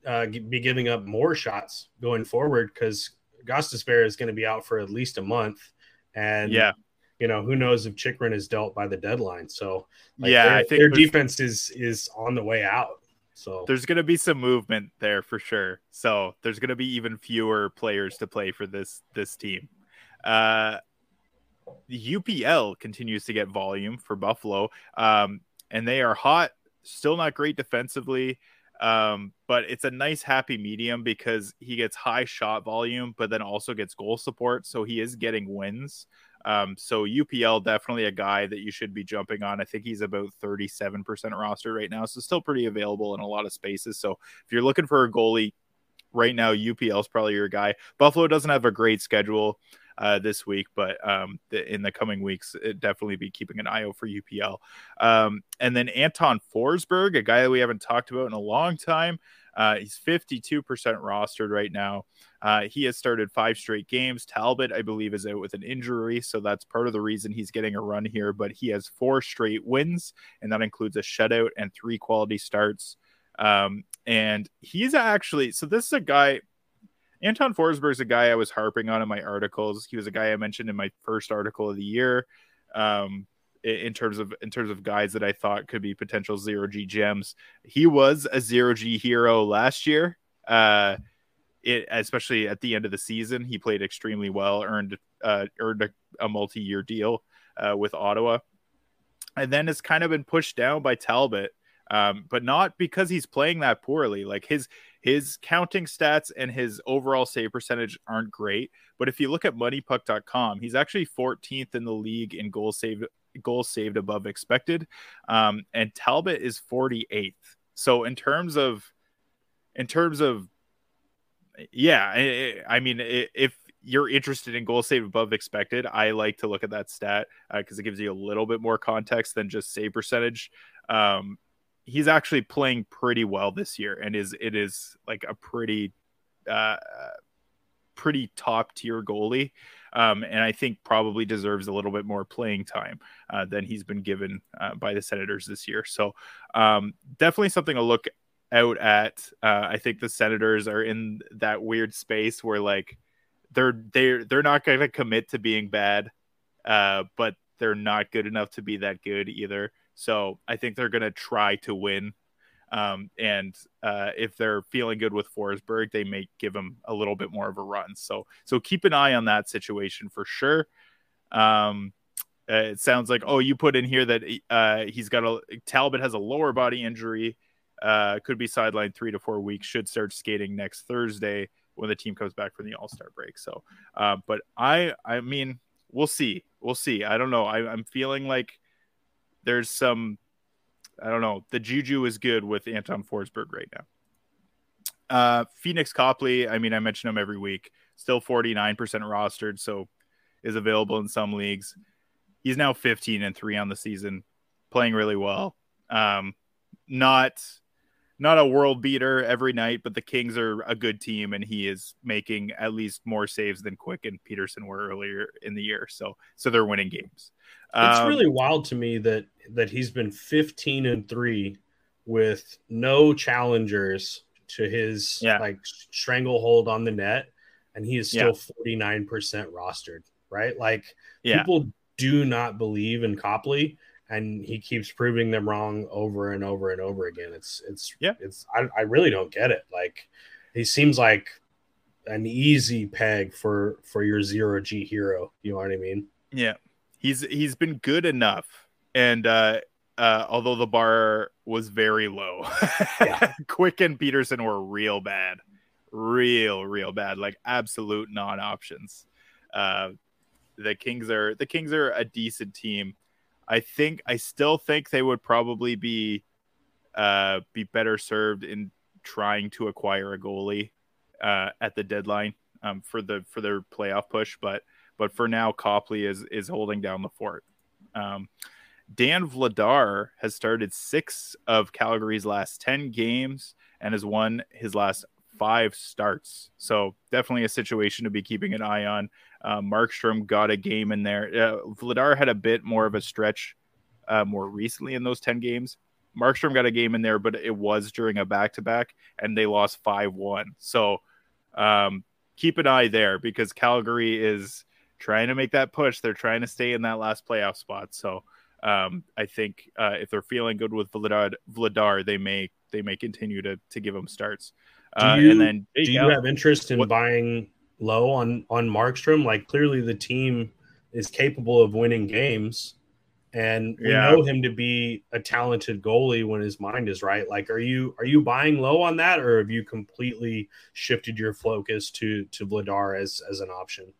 uh, be giving up more shots going forward because Gostisbehere is going to be out for at least a month, and yeah, you know who knows if Chychrun is dealt by the deadline. So like, yeah, I think their defense is is on the way out. So there's going to be some movement there for sure. So there's going to be even fewer players to play for this this team. Uh, the UPL continues to get volume for Buffalo, um, and they are hot. Still not great defensively, um, but it's a nice happy medium because he gets high shot volume, but then also gets goal support, so he is getting wins. Um, so UPL definitely a guy that you should be jumping on. I think he's about 37% roster right now, so still pretty available in a lot of spaces. So if you're looking for a goalie right now, UPL is probably your guy. Buffalo doesn't have a great schedule uh, this week, but um, in the coming weeks, it definitely be keeping an eye out for UPL. Um, and then Anton Forsberg, a guy that we haven't talked about in a long time. Uh, he's 52% rostered right now. Uh, he has started five straight games. Talbot, I believe, is out with an injury, so that's part of the reason he's getting a run here. But he has four straight wins, and that includes a shutout and three quality starts. Um, and he's actually so this is a guy. Anton Forsberg is a guy I was harping on in my articles. He was a guy I mentioned in my first article of the year. Um, in terms of in terms of guys that I thought could be potential zero G gems. He was a zero G hero last year. Uh, it especially at the end of the season, he played extremely well, earned uh, earned a, a multi year deal uh, with Ottawa, and then has kind of been pushed down by Talbot. Um, but not because he's playing that poorly. Like his his counting stats and his overall save percentage aren't great. But if you look at moneypuck.com, he's actually 14th in the league in goal saved goals saved above expected. Um, and Talbot is 48th. So in terms of in terms of, yeah, I, I mean, if you're interested in goal save above expected, I like to look at that stat because uh, it gives you a little bit more context than just save percentage. Um, he's actually playing pretty well this year, and is it is like a pretty, uh, pretty top tier goalie. Um, and I think probably deserves a little bit more playing time uh, than he's been given uh, by the Senators this year. So um, definitely something to look out at. Uh, I think the Senators are in that weird space where like they're they're they're not going to commit to being bad, uh, but they're not good enough to be that good either. So I think they're going to try to win. Um, and uh, if they're feeling good with Forsberg, they may give him a little bit more of a run. So so keep an eye on that situation for sure. Um, uh, it sounds like oh you put in here that uh, he's got a Talbot has a lower body injury. Uh, could be sidelined three to four weeks. Should start skating next Thursday when the team comes back from the All Star break. So, uh, but I, I mean, we'll see, we'll see. I don't know. I, I'm feeling like there's some, I don't know. The juju is good with Anton Forsberg right now. Uh, Pheonix Copley. I mean, I mention him every week. Still 49% rostered, so is available in some leagues. He's now 15 and three on the season, playing really well. Um, not not a world beater every night, but the Kings are a good team, and he is making at least more saves than Quick and Petersen were earlier in the year. So, so they're winning games. It's um, really wild to me that that he's been 15 and three with no challengers to his yeah. like stranglehold on the net, and he is still 49% rostered. Right, like yeah. people do not believe in Copley and he keeps proving them wrong over and over and over again. It's it's yeah. It's I, I really don't get it. Like he seems like an easy peg for for your zero G hero. You know what I mean? Yeah, he's he's been good enough, and uh, uh, although the bar was very low, yeah. (laughs) Quick and Petersen were real bad, real real bad, like absolute non options. Uh, the Kings are the Kings are a decent team I think I still think they would probably be uh, be better served in trying to acquire a goalie uh, at the deadline um, for the for their playoff push. But but for now, Copley is is holding down the fort. Um, Dan Vladar has started six of Calgary's last ten games and has won his last five starts. So definitely a situation to be keeping an eye on. Uh, Markstrom got a game in there. Uh, Vladar had a bit more of a stretch uh, more recently in those 10 games. Markstrom got a game in there, but it was during a back to back and they lost 5 1. So um, keep an eye there because Calgary is trying to make that push. They're trying to stay in that last playoff spot. So um, I think uh, if they're feeling good with Vladar, Vladar, they may they may continue to to give them starts. Uh, do you, and then do you have interest in what, buying low on on Markstrom. Like clearly the team is capable of winning games, and we yeah. know him to be a talented goalie when his mind is right. Like, are you are you buying low on that, or have you completely shifted your focus to to Vladar as as an option?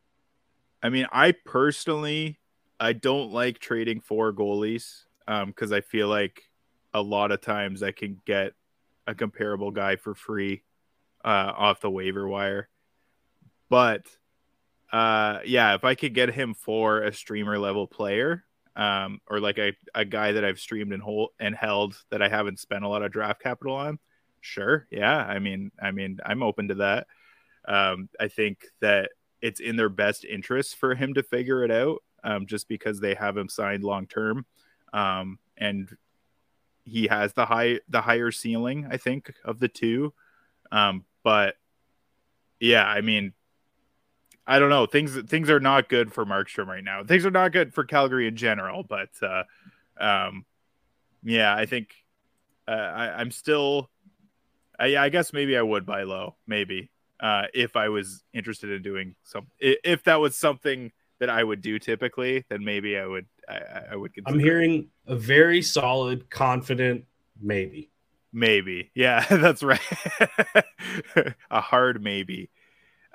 I mean, I personally I don't like trading for goalies because um, I feel like a lot of times I can get a comparable guy for free uh, off the waiver wire. But uh, yeah, if I could get him for a streamer level player, um, or like a, a guy that I've streamed and hold and held that I haven't spent a lot of draft capital on, sure, yeah. I mean, I mean, I'm open to that. Um, I think that it's in their best interest for him to figure it out, um, just because they have him signed long term, um, and he has the high the higher ceiling, I think, of the two. Um, but yeah, I mean, I don't know. Things things are not good for Markstrom right now. Things are not good for Calgary in general. But uh, um, yeah, I think uh, I, am still. I, I, guess maybe I would buy low, maybe uh, if I was interested in doing some. If that was something that I would do typically, then maybe I would. I, I would. Consider. I'm hearing a very solid, confident maybe. Maybe, yeah, (laughs) that's right. (laughs) a hard maybe.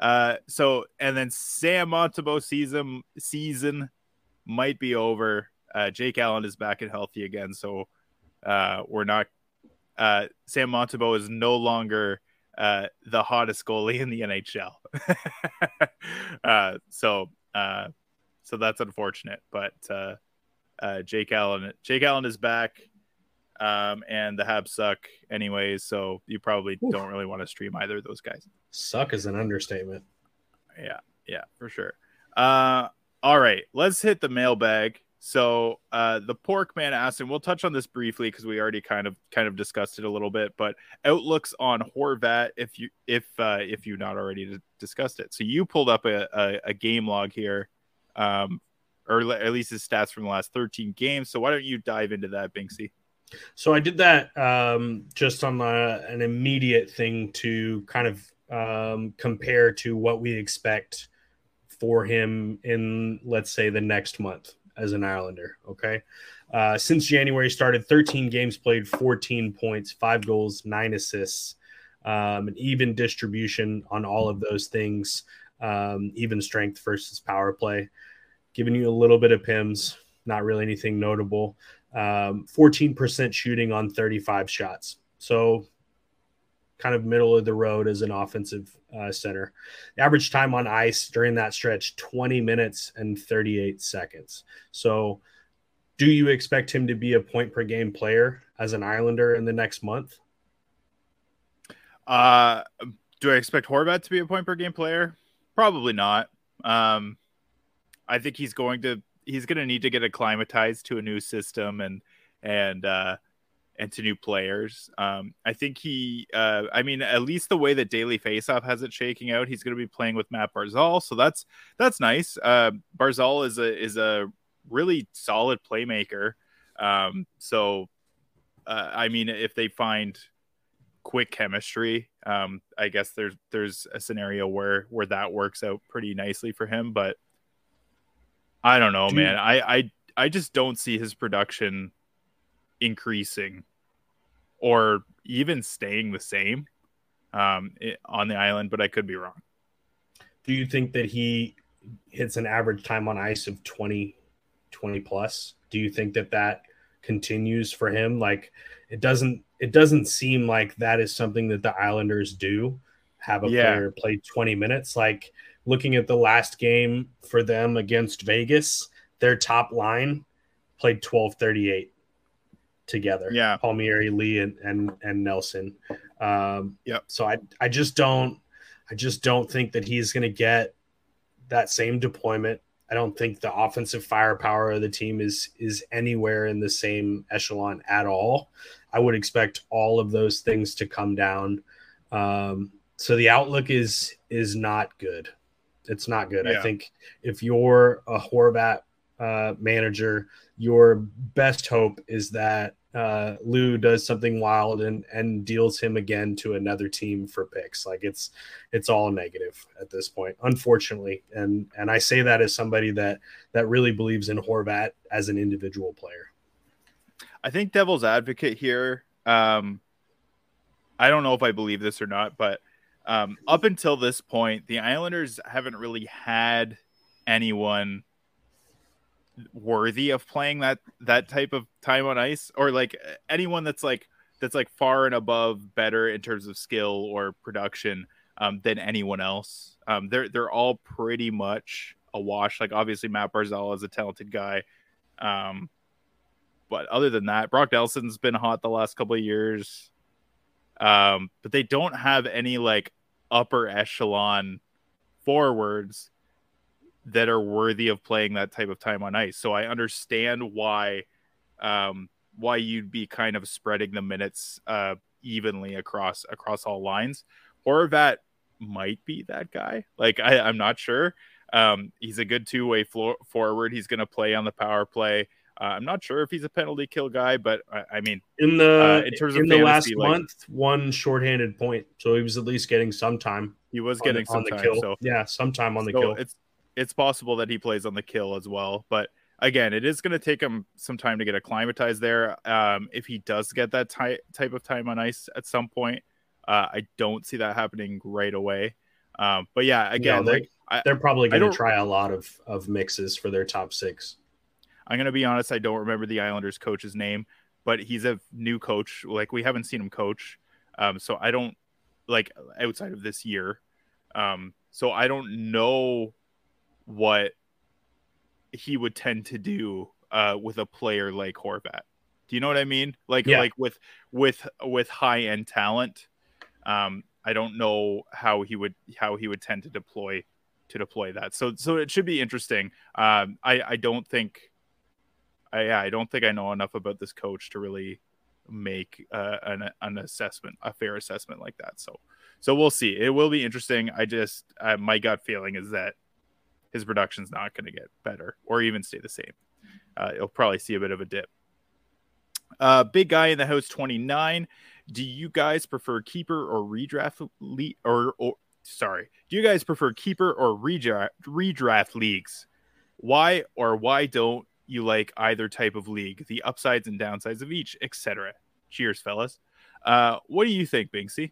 Uh, so and then Sam Montembeault season season might be over. Uh, Jake Allen is back and healthy again, so uh, we're not. Uh, Sam Montembeault is no longer uh, the hottest goalie in the NHL. (laughs) uh, so uh, so that's unfortunate, but uh, uh, Jake Allen Jake Allen is back. Um, and the Habs suck anyways, so you probably Oof. don't really want to stream either of those guys. Suck is an understatement. Yeah, yeah, for sure. Uh, all right, let's hit the mailbag. So uh, the pork man asked, and we'll touch on this briefly because we already kind of kind of discussed it a little bit. But outlooks on Horvat, if you if uh, if you not already discussed it, so you pulled up a, a, a game log here, um, or at least his stats from the last 13 games. So why don't you dive into that, Binksy? So I did that um, just on an immediate thing to kind of um, compare to what we expect for him in, let's say, the next month as an Islander. Okay. Uh, since January started, 13 games played, 14 points, five goals, nine assists, um, an even distribution on all of those things, um, even strength versus power play. Giving you a little bit of PIMS, not really anything notable. Um, 14% shooting on 35 shots. So kind of middle of the road as an offensive uh, center. average time on ice during that stretch 20 minutes and 38 seconds. So, do you expect him to be a point per game player as an Islander in the next month? Uh, do I expect Horvat to be a point per game player? Probably not. Um, I think he's going to he's going to need to get acclimatized to a new system and and uh, and to new players. Um, I think he, uh, I mean, at least the way that Daily Faceoff has it shaking out, he's going to be playing with Matt Barzal, so that's that's nice. Uh, Barzal is a is a really solid playmaker. Um, so, uh, I mean, if they find quick chemistry, um, I guess there's there's a scenario where where that works out pretty nicely for him. But I don't know, Do man. You- I I I just don't see his production increasing or even staying the same um, on the island, but I could be wrong. Do you think that he hits an average time on ice of 20, 20 plus? Do you think that that continues for him? Like it doesn't, it doesn't seem like that is something that the Islanders do have a yeah. player play 20 minutes. Like looking at the last game for them against Vegas, their top line played 1238 together. Yeah, Palmieri, Lee, and and and Nelson. Um, yep. So I I just don't I just don't think that he's going to get that same deployment. I don't think the offensive firepower of the team is is anywhere in the same echelon at all. I would expect all of those things to come down. Um, so the outlook is is not good. It's not good. Yeah. I think if you're a Horvat uh, manager, your best hope is that uh, Lou does something wild and and deals him again to another team for picks. Like it's it's all negative at this point, unfortunately. And and I say that as somebody that that really believes in Horvat as an individual player. I think devil's advocate here. Um, I don't know if I believe this or not, but um, up until this point, the Islanders haven't really had anyone worthy of playing that that type of time on ice or like anyone that's like that's like far and above better in terms of skill or production um, than anyone else. Um, they're they're all pretty much a wash. Like obviously Matt Barzal is a talented guy, um, but other than that, Brock Nelson's been hot the last couple of years. Um, but they don't have any like upper echelon forwards that are worthy of playing that type of time on ice. So I understand why um, why you'd be kind of spreading the minutes uh, evenly across across all lines. Horvat might be that guy. Like I, I'm not sure. Um, he's a good two way floor, forward. He's going to play on the power play. Uh, I'm not sure if he's a penalty kill guy, but I, I mean, in the uh, in terms of in fantasy, the last like, month, one shorthanded point, so he was at least getting some time. He was getting the, some time, kill. So yeah, some time on the so kill. It's it's possible that he plays on the kill as well. But again, it is going to take him some time to get acclimatized there. Um, if he does get that ty- type of time on ice at some point, uh, I don't see that happening right away. Um, but yeah, again, they're, like, they're probably going to try a lot of of mixes for their top six. I'm going to be honest; I don't remember the Islanders coach's name, but he's a new coach. Like we haven't seen him coach, um, so I don't like outside of this year. Um, so I don't know what he would tend to do uh, with a player like Horvat. Do you know what I mean? Like yeah. like with with with high end talent. Um, I don't know how he would how he would tend to deploy to deploy that. So so it should be interesting. Um, I I don't think I I don't think I know enough about this coach to really make uh, an an assessment, a fair assessment like that. So so we'll see. It will be interesting. I just uh, my gut feeling is that his production's not going to get better or even stay the same. Uh, you'll probably see a bit of a dip. Uh, big guy in the house, 29. Do you guys prefer keeper or redraft le- or, or sorry, do you guys prefer keeper or redraft redraft leagues? Why or why don't you like either type of league, the upsides and downsides of each, etc. Cheers, fellas. Uh, what do you think, Binksy?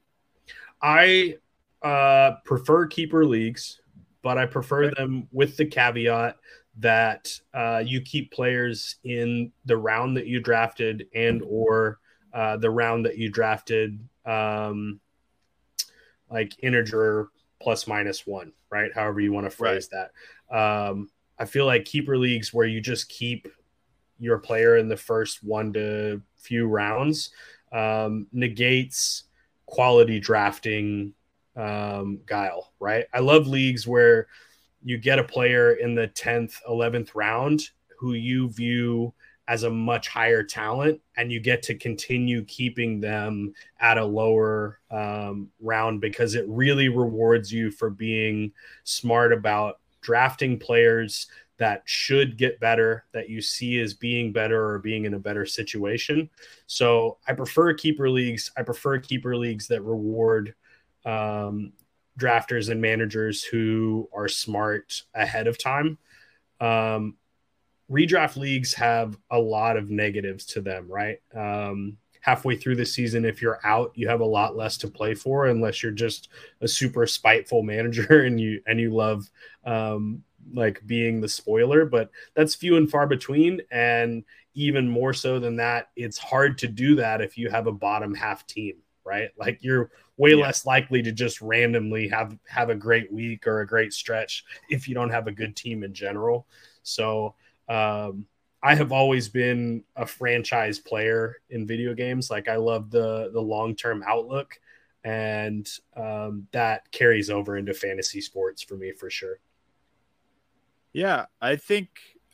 I uh, prefer keeper leagues, but I prefer okay. them with the caveat that uh, you keep players in the round that you drafted and or uh, the round that you drafted, um, like integer plus minus one, right? However you want to phrase right. that. Um, I feel like keeper leagues where you just keep your player in the first one to few rounds um, negates quality drafting um, guile, right? I love leagues where you get a player in the 10th, 11th round who you view as a much higher talent and you get to continue keeping them at a lower um, round because it really rewards you for being smart about drafting players that should get better that you see as being better or being in a better situation. So i prefer keeper leagues. I prefer keeper leagues that reward um, drafters and managers who are smart ahead of time. Um, redraft leagues have a lot of negatives to them, right? Um, halfway through the season, if you're out, you have a lot less to play for, unless you're just a super spiteful manager (laughs) and you and you love um, like being the spoiler. But that's few and far between, and even more so than that, it's hard to do that if you have a bottom half team, right? Like you're way yeah. less likely to just randomly have have a great week or a great stretch if you don't have a good team in general. So um, I have always been a franchise player in video games. Like I love the the long term outlook, and um, that carries over into fantasy sports for me for sure. Yeah, I think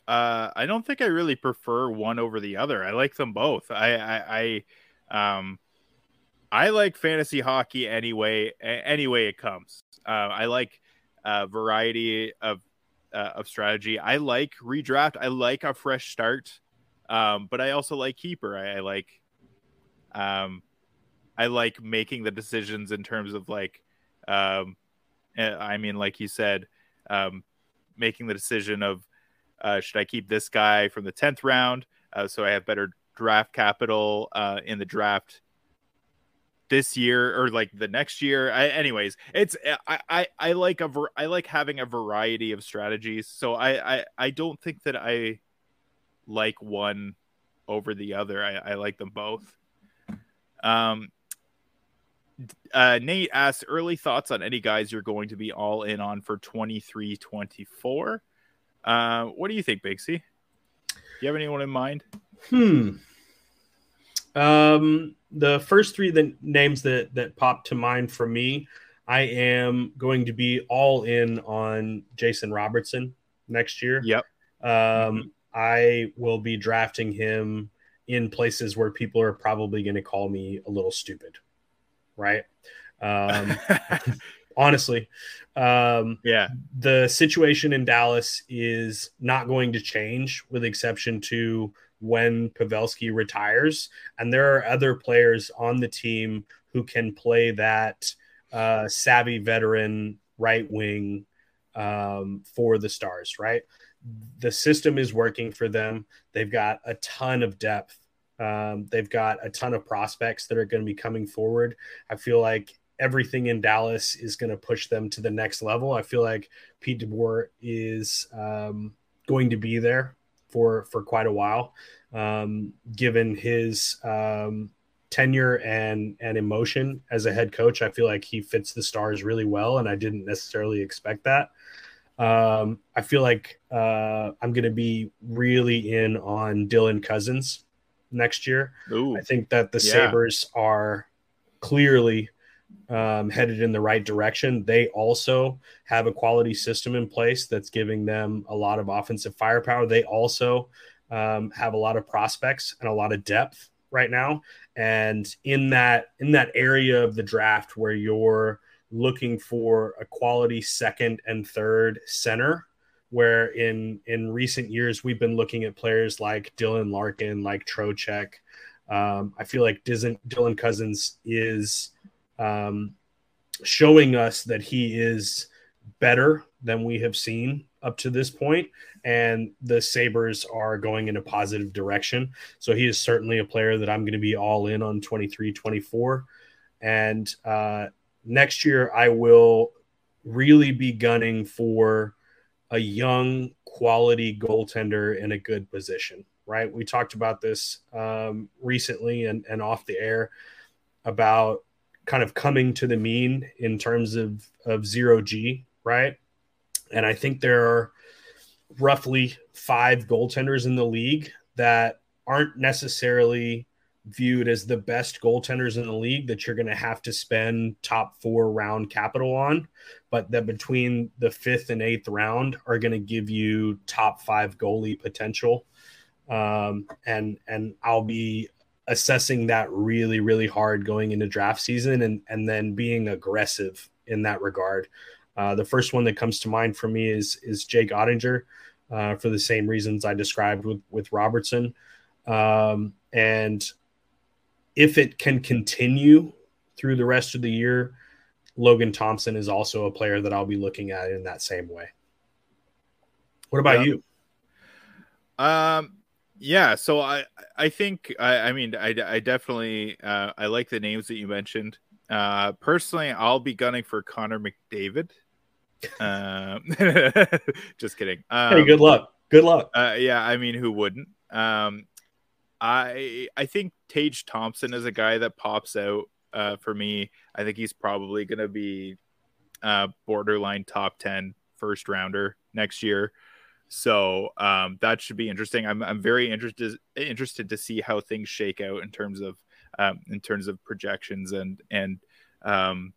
uh, I don't think I really prefer one over the other. I like them both. I I, I um I like fantasy hockey anyway. Anyway, it comes. Uh, I like uh, variety of uh, of strategy. I like redraft. I like a fresh start, um, but I also like keeper. I, I like, um, I like making the decisions in terms of like, um, eh, I mean, like you said, um, making the decision of uh, should I keep this guy from the tenth round uh, so I have better draft capital uh, in the draft this year or like the next year. I, anyways, it's I, I I like a I like having a variety of strategies. So I I I don't think that I like one over the other. I I like them both. Um. Uh, Nate asked early thoughts on any guys you're going to be all in on for 23 24. Uh, what do you think, Bigsy? Do you have anyone in mind? Hmm. Um, the first three the names that that popped to mind for me, I am going to be all in on Jason Robertson next year. Yep. Um, mm-hmm. I will be drafting him in places where people are probably going to call me a little stupid, right? Um, (laughs) honestly, um, yeah. The situation in Dallas is not going to change, with exception to when Pavelski retires. And there are other players on the team who can play that uh, savvy veteran right wing um, for the Stars, right? The system is working for them. They've got a ton of depth. Um, they've got a ton of prospects that are going to be coming forward. I feel like everything in Dallas is going to push them to the next level. I feel like Pete DeBoer is um, going to be there for for quite a while, um, given his um, tenure and and emotion as a head coach. I feel like he fits the stars really well, and I didn't necessarily expect that. Um, I feel like uh, I'm going to be really in on Dylan Cozens next year. Ooh, I think that the Yeah. Sabres are clearly um, headed in the right direction. They also have a quality system in place that's giving them a lot of offensive firepower. They also um, have a lot of prospects and a lot of depth right now. And in that in that area of the draft where you're looking for a quality second and third center, where in in recent years we've been looking at players like Dylan Larkin, like Trocheck. Um, I feel like Dylan, Dylan Cozens is um, showing us that he is better than we have seen up to this point, and the Sabres are going in a positive direction. So he is certainly a player that I'm going to be all in on 23 24. And uh, next year, I will really be gunning for a young, quality goaltender in a good position, right? We talked about this um, recently and, and off the air about kind of coming to the mean in terms of, of zero G, right? And I think there are roughly five goaltenders in the league that aren't necessarily viewed as the best goaltenders in the league that you're going to have to spend top four round capital on, but that between the fifth and eighth round are going to give you top five goalie potential. Um, and and I'll be assessing that really really hard going into draft season and and then being aggressive in that regard. Uh, the first one that comes to mind for me is is Jake Oettinger, uh, for the same reasons I described with with Robertson. Um, and if it can continue through the rest of the year, Logan Thompson is also a player that I'll be looking at in that same way. What about Yeah. you? Um, yeah. So I, I think, I, I mean, I, I definitely, uh, I like the names that you mentioned. Uh, personally, I'll be gunning for Connor McDavid. Um, (laughs) just kidding. Um, hey, good luck. Good luck. Uh, yeah, I mean, who wouldn't? Um, I I think Tage Thompson is a guy that pops out uh, for me. I think he's probably going to be uh, borderline top 10 first rounder next year. So um, that should be interesting. I'm I'm very interested interested to see how things shake out in terms of um, in terms of projections and and um,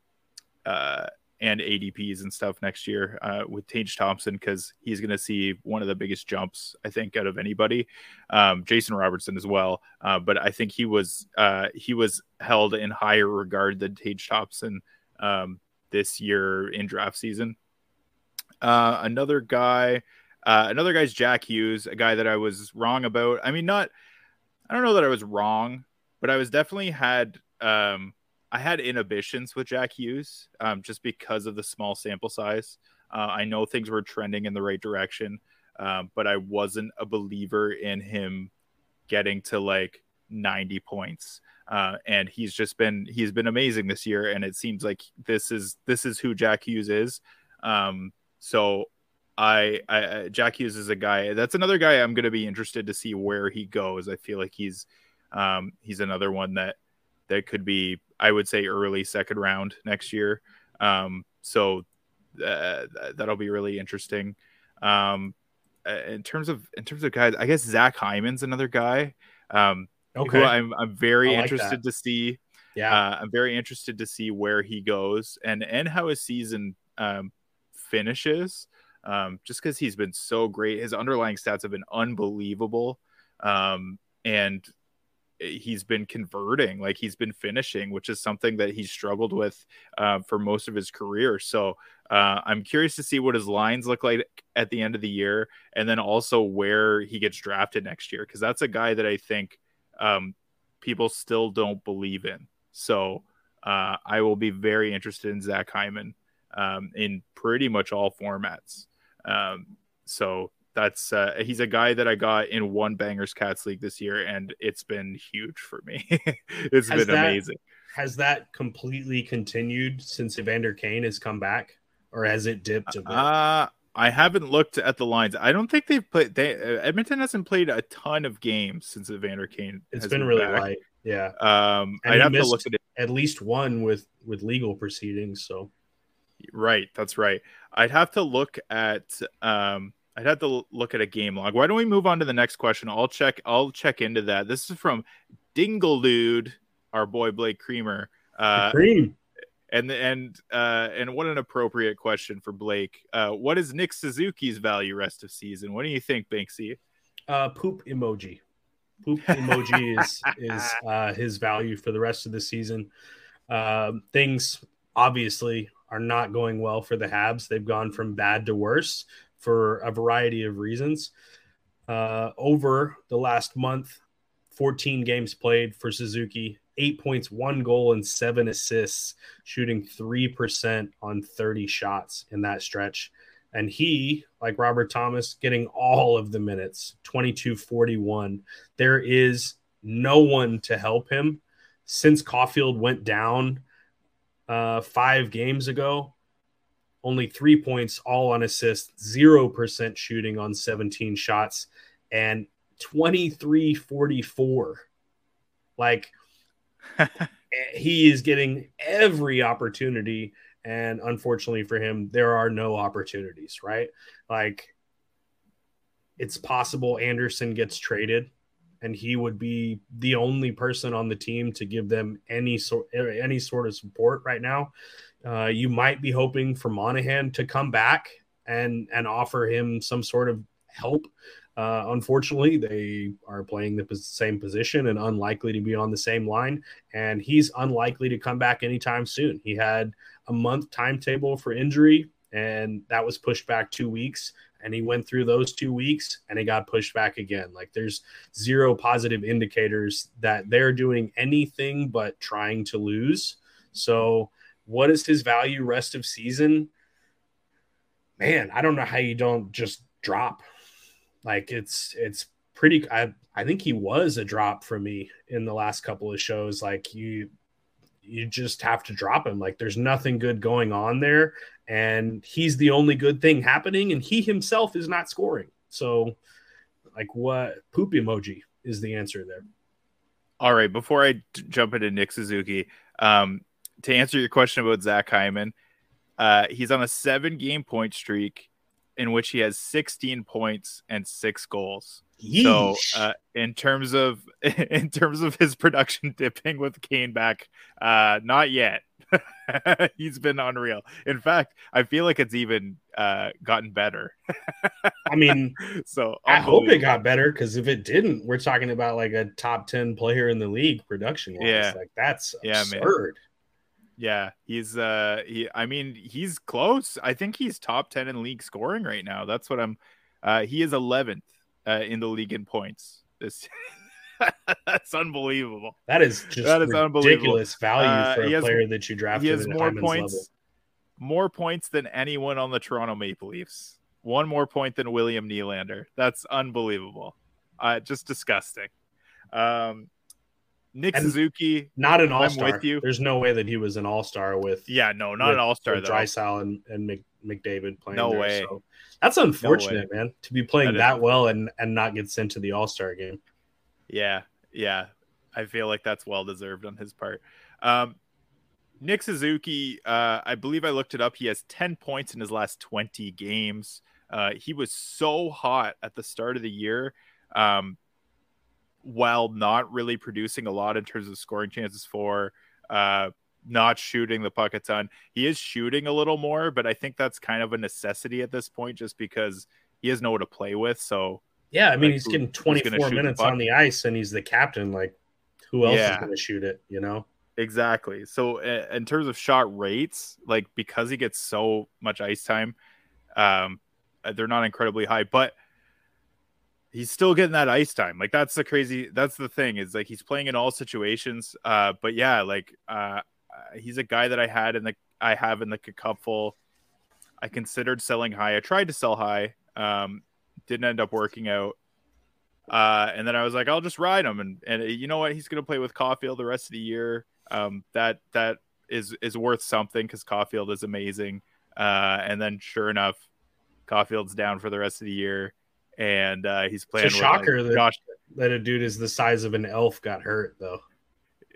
uh, and ADPs and stuff next year uh, with Tage Thompson because he's going to see one of the biggest jumps I think out of anybody. Um, Jason Robertson as well, uh, but I think he was uh, he was held in higher regard than Tage Thompson um, this year in draft season. Uh, another guy, uh, another guy's Jack Hughes, a guy that I was wrong about. I mean, not I don't know that I was wrong, but I was definitely had um, I had inhibitions with Jack Hughes um, just because of the small sample size. Uh, I know things were trending in the right direction, um, but I wasn't a believer in him getting to like 90 points. Uh, and he's just been he's been amazing this year, and it seems like this is this is who Jack Hughes is. Um, so I, I Jack Hughes is a guy that's another guy I'm going to be interested to see where he goes. I feel like he's um, he's another one that that could be I would say early second round next year. Um, so uh, that'll be really interesting. Um, uh, in terms of in terms of guys, I guess Zach Hyman's another guy. Um, Okay. who I'm I'm very like interested to see. yeah. Uh, I'm very interested to see where he goes and and how his season um, finishes. Um, just because he's been so great, his underlying stats have been unbelievable, um, and he's been converting, like he's been finishing, which is something that he's struggled with uh, for most of his career. So uh, I'm curious to see what his lines look like at the end of the year, and then also where he gets drafted next year, because that's a guy that I think um, people still don't believe in. So uh, I will be very interested in Zach Hyman um, in pretty much all formats. Um, so that's uh, he's a guy that I got in one Bangers Cats league this year, and it's been huge for me. (laughs) it's Has been that- amazing. Has that completely continued since Evander Kane has come back, or has it dipped a bit? Uh, I haven't looked at the lines. I don't think they've played. They uh, Edmonton hasn't played a ton of games since Evander Kane. it's has been really back. light. Yeah. Um, I'd have to look at it. At least one with with legal proceedings. So Right, that's right. I'd have to look at um I'd have to look at a game log. Why don't we move on to the next question? I'll check I'll check into that. This is from Dingledude, our boy Blake Creamer. Uh cream. and and uh and what an appropriate question for Blake. Uh what is Nick Suzuki's value rest of season? What do you think, Binksy? Uh, poop emoji. Poop emoji (laughs) is is uh, his value for the rest of the season. Um, things obviously are not going well for the Habs. They've gone from bad to worse for a variety of reasons. Uh, over the last month, 14 games played for Suzuki, eight points, one goal, and seven assists, shooting 3% on 30 shots in that stretch. And he, like Robert Thomas, getting all of the minutes 22 41. There is no one to help him since Caufield went down uh, five games ago. Only three points, all on assist, 0% shooting on 17 shots, and 23 44. Like, (laughs) he is getting every opportunity and unfortunately for him there are no opportunities right like it's possible anderson gets traded and he would be the only person on the team to give them any sort any sort of support right now uh, you might be hoping for monahan to come back and and offer him some sort of help uh, unfortunately, they are playing the same position and unlikely to be on the same line. And he's unlikely to come back anytime soon. He had a month timetable for injury, and that was pushed back two weeks. And he went through those two weeks and he got pushed back again. Like there's zero positive indicators that they're doing anything but trying to lose. So, what is his value rest of season? Man, I don't know how you don't just drop like it's it's pretty I I think he was a drop for me in the last couple of shows. Like you you just have to drop him. Like there's nothing good going on there. And he's the only good thing happening, and he himself is not scoring. So like what poop emoji is the answer there. All right, before I d- jump into Nick Suzuki, um, to answer your question about Zach Hyman, uh, he's on a seven game point streak in which he has 16 points and six goals. So, uh, in terms of (laughs) in terms of his production (laughs) dipping with Kane back, uh, not yet. (laughs) he's been unreal. In fact, I feel like it's even uh, gotten better. (laughs) I mean, So I hope it got better because if it didn't, we're talking about like a top 10 player in the league production wise. Yeah. Like that's Yeah, man. absurd. Yeah, he's uh he I mean, he's close. I think he's top 10 in league scoring right now. That's what I'm uh he is 11th uh, in the league in points. This (laughs) That's unbelievable. That is just That is ridiculous value Uh, for a has- player that you drafted. He has more points level. more points than anyone on the Toronto Maple Leafs. One more point than William Nylander. That's unbelievable. Uh just disgusting. Um Nick And- Suzuki, Not an all star. with you. There's no way that he was an all star with yeah, no, not with- an all-star with though. Draisaitl and, and Mc, McDavid playing. No there. way. So that's unfortunate, man. To be playing That that, well and and not get sent to the All Star game. Yeah, yeah. I feel like that's well deserved on his part. Um, Nick Suzuki, uh, I believe I looked it up. He has 10 points in his last 20 games. Uh, he was so hot at the start of the year, um, while not really producing a lot in terms of scoring chances for, uh, not shooting the puck a ton. He is shooting a little more, but I think that's kind of a necessity at this point just because he has no one to play with. So, Yeah, I mean Like, he's who- getting 24 shoot the minutes puck? on the ice and he's the captain. Like who else Yeah. is going to shoot it? You know. Exactly. So uh, in terms of shot rates, like because he gets so much ice time, um, uh, they're not incredibly high, but he's still getting that ice time. Like that's the crazy. That's the thing is like he's playing in all situations. Uh, but yeah, like uh, uh, he's a guy that I had in the I have in the cupful. I considered selling high. I tried to sell high. Um, didn't end up working out. Uh, and then I was like, I'll just ride him, and and you know what? He's gonna play with Caufield the rest of the year. Um, that that is is worth something because Caufield is amazing. Uh, and then sure enough, Caufield's down for the rest of the year, and uh, he's playing. It's a with, uh, shocker that- Josh. That a dude is the size of an elf got hurt though.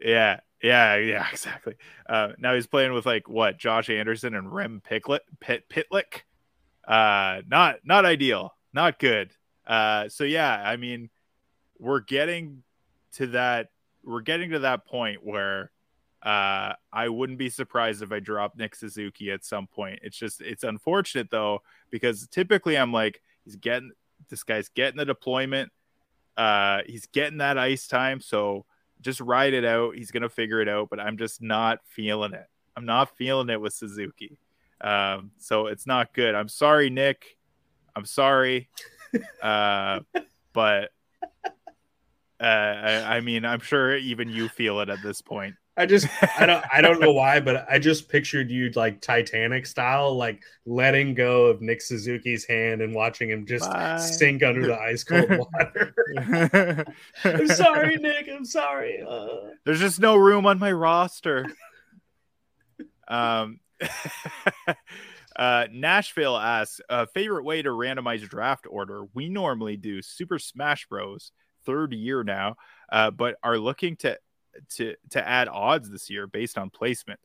Yeah, yeah, yeah, (laughs) exactly. Uh, now he's playing with like what Josh Anderson and Rem Picklet, Pit, Pitlick. Uh, not not ideal, not good. Uh, so yeah, I mean, we're getting to that. We're getting to that point where uh, I wouldn't be surprised if I drop Nick Suzuki at some point. It's just it's unfortunate though because typically I'm like he's getting this guy's getting the deployment. Uh, he's getting that ice time, so just ride it out. He's gonna figure it out, but I'm just not feeling it. I'm not feeling it with Suzuki. Um, so it's not good. I'm sorry, Nick. I'm sorry. Uh, but uh, I, I mean, I'm sure even you feel it at this point. I just I don't I don't know why, but I just pictured you like Titanic style, like letting go of Nick Suzuki's hand and watching him just Bye. sink under the ice cold (laughs) water. I'm sorry, Nick. I'm sorry. Uh... There's just no room on my roster. Um, (laughs) uh, Nashville asks, uh, favorite way to randomize draft order? We normally do Super Smash Bros. Third year now, uh, but are looking to to to add odds this year based on placement,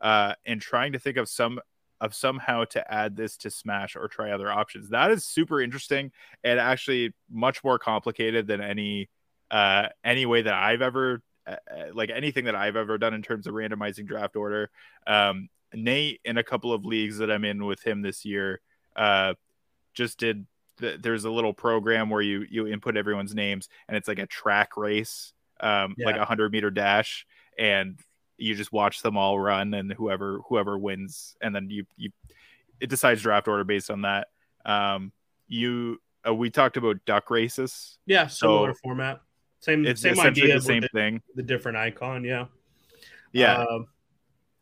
uh, and trying to think of some of somehow to add this to Smash or try other options. That is super interesting and actually much more complicated than any uh, any way that I've ever uh, uh like anything that I've ever done in terms of randomizing draft order. Um, Nate in a couple of leagues that I'm in with him this year uh, just did. there's a little program where you you input everyone's names and it's like a track race um, yeah. like a hundred meter dash, and you just watch them all run, and whoever whoever wins, and then you you it decides draft order based on that. Um, you uh, we talked about duck races. Yeah, similar so format. Same it's same idea. The same the, thing. The different icon. Yeah. Yeah. Um,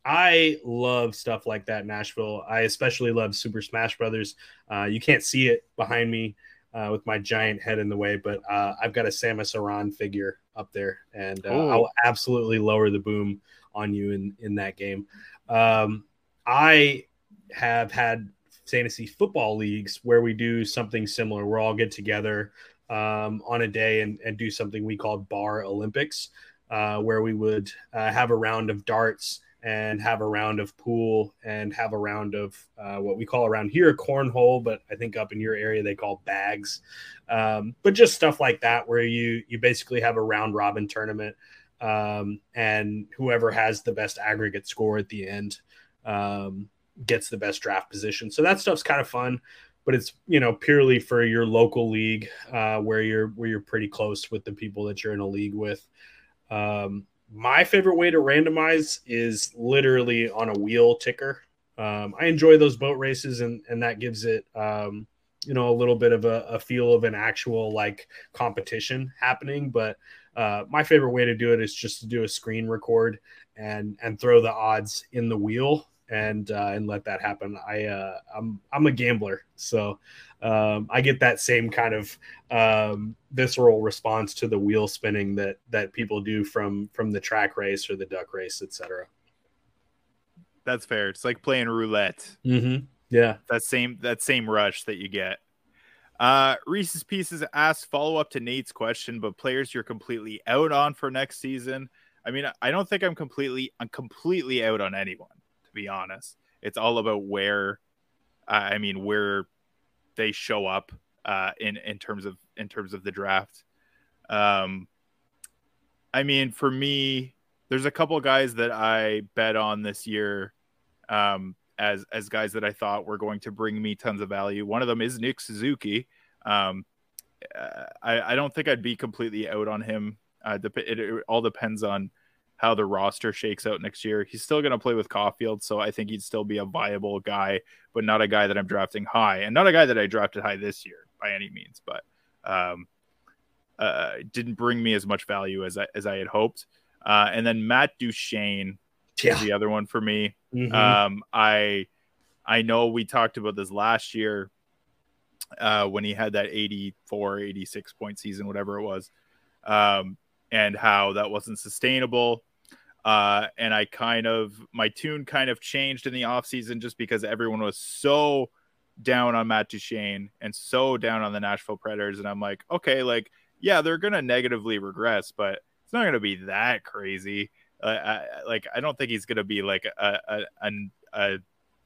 I love stuff like that Nashville. I especially love Super Smash Brothers. Uh, you can't see it behind me uh, with my giant head in the way, but uh, I've got a Samus Aran figure up there, and uh, I'll absolutely lower the boom on you in in that game. Um, I have had fantasy football leagues where we do something similar. We're all get together um, on a day and, and do something we called Bar Olympics, uh, where we would uh, have a round of darts and have a round of pool and have a round of uh, what we call around here a cornhole, but I think up in your area they call bags. Um, but just stuff like that where you you basically have a round robin tournament um, and whoever has the best aggregate score at the end um, gets the best draft position. So that stuff's kind of fun. But it's you know purely for your local league uh, where you're where you're pretty close with the people that you're in a league with. Um, my favorite way to randomize is literally on a wheel ticker. Um, I enjoy those boat races, and and that gives it, um, you know, a little bit of a, a, feel of an actual like competition happening. But uh, my favorite way to do it is just to do a screen record and and throw the odds in the wheel and uh, and let that happen. I uh, I'm I'm a gambler, so um, I get that same kind of um, visceral response to the wheel spinning that that people do from from the track race or the duck race, etc. That's fair. It's like playing roulette. Mm-hmm. Yeah, that same that same rush that you get. Uh, Reese's Pieces asked follow up to Nate's question, but players you're completely out on for next season. I mean, I don't think I'm completely I'm completely out on anyone to be honest. It's all about where, I mean, where they show up uh, in in terms of in terms of the draft. Um, I mean, for me, there's a couple guys that I bet on this year um, as as guys that I thought were going to bring me tons of value. One of them is Nick Suzuki. Um, uh, I, I don't think I'd be completely out on him. Uh, it, it all depends on how the roster shakes out next year. He's still going to play with Caufield, so I think he'd still be a viable guy, but not a guy that I'm drafting high, and not a guy that I drafted high this year by any means. But um, uh, didn't bring me as much value as I as I had hoped. Uh, and then Matt Duchene yeah. is the other one for me. Mm-hmm. Um, I I know we talked about this last year uh, when he had that 84, 86 point season, whatever it was, um, and how that wasn't sustainable. Uh, and I kind of my tune kind of changed in the offseason just because everyone was so down on Matt Duchene and so down on the Nashville Predators. And I'm like, okay, like, yeah, they're gonna negatively regress, but it's not going to be that crazy. Uh, I, like I don't think he's going to be like a, a, a, a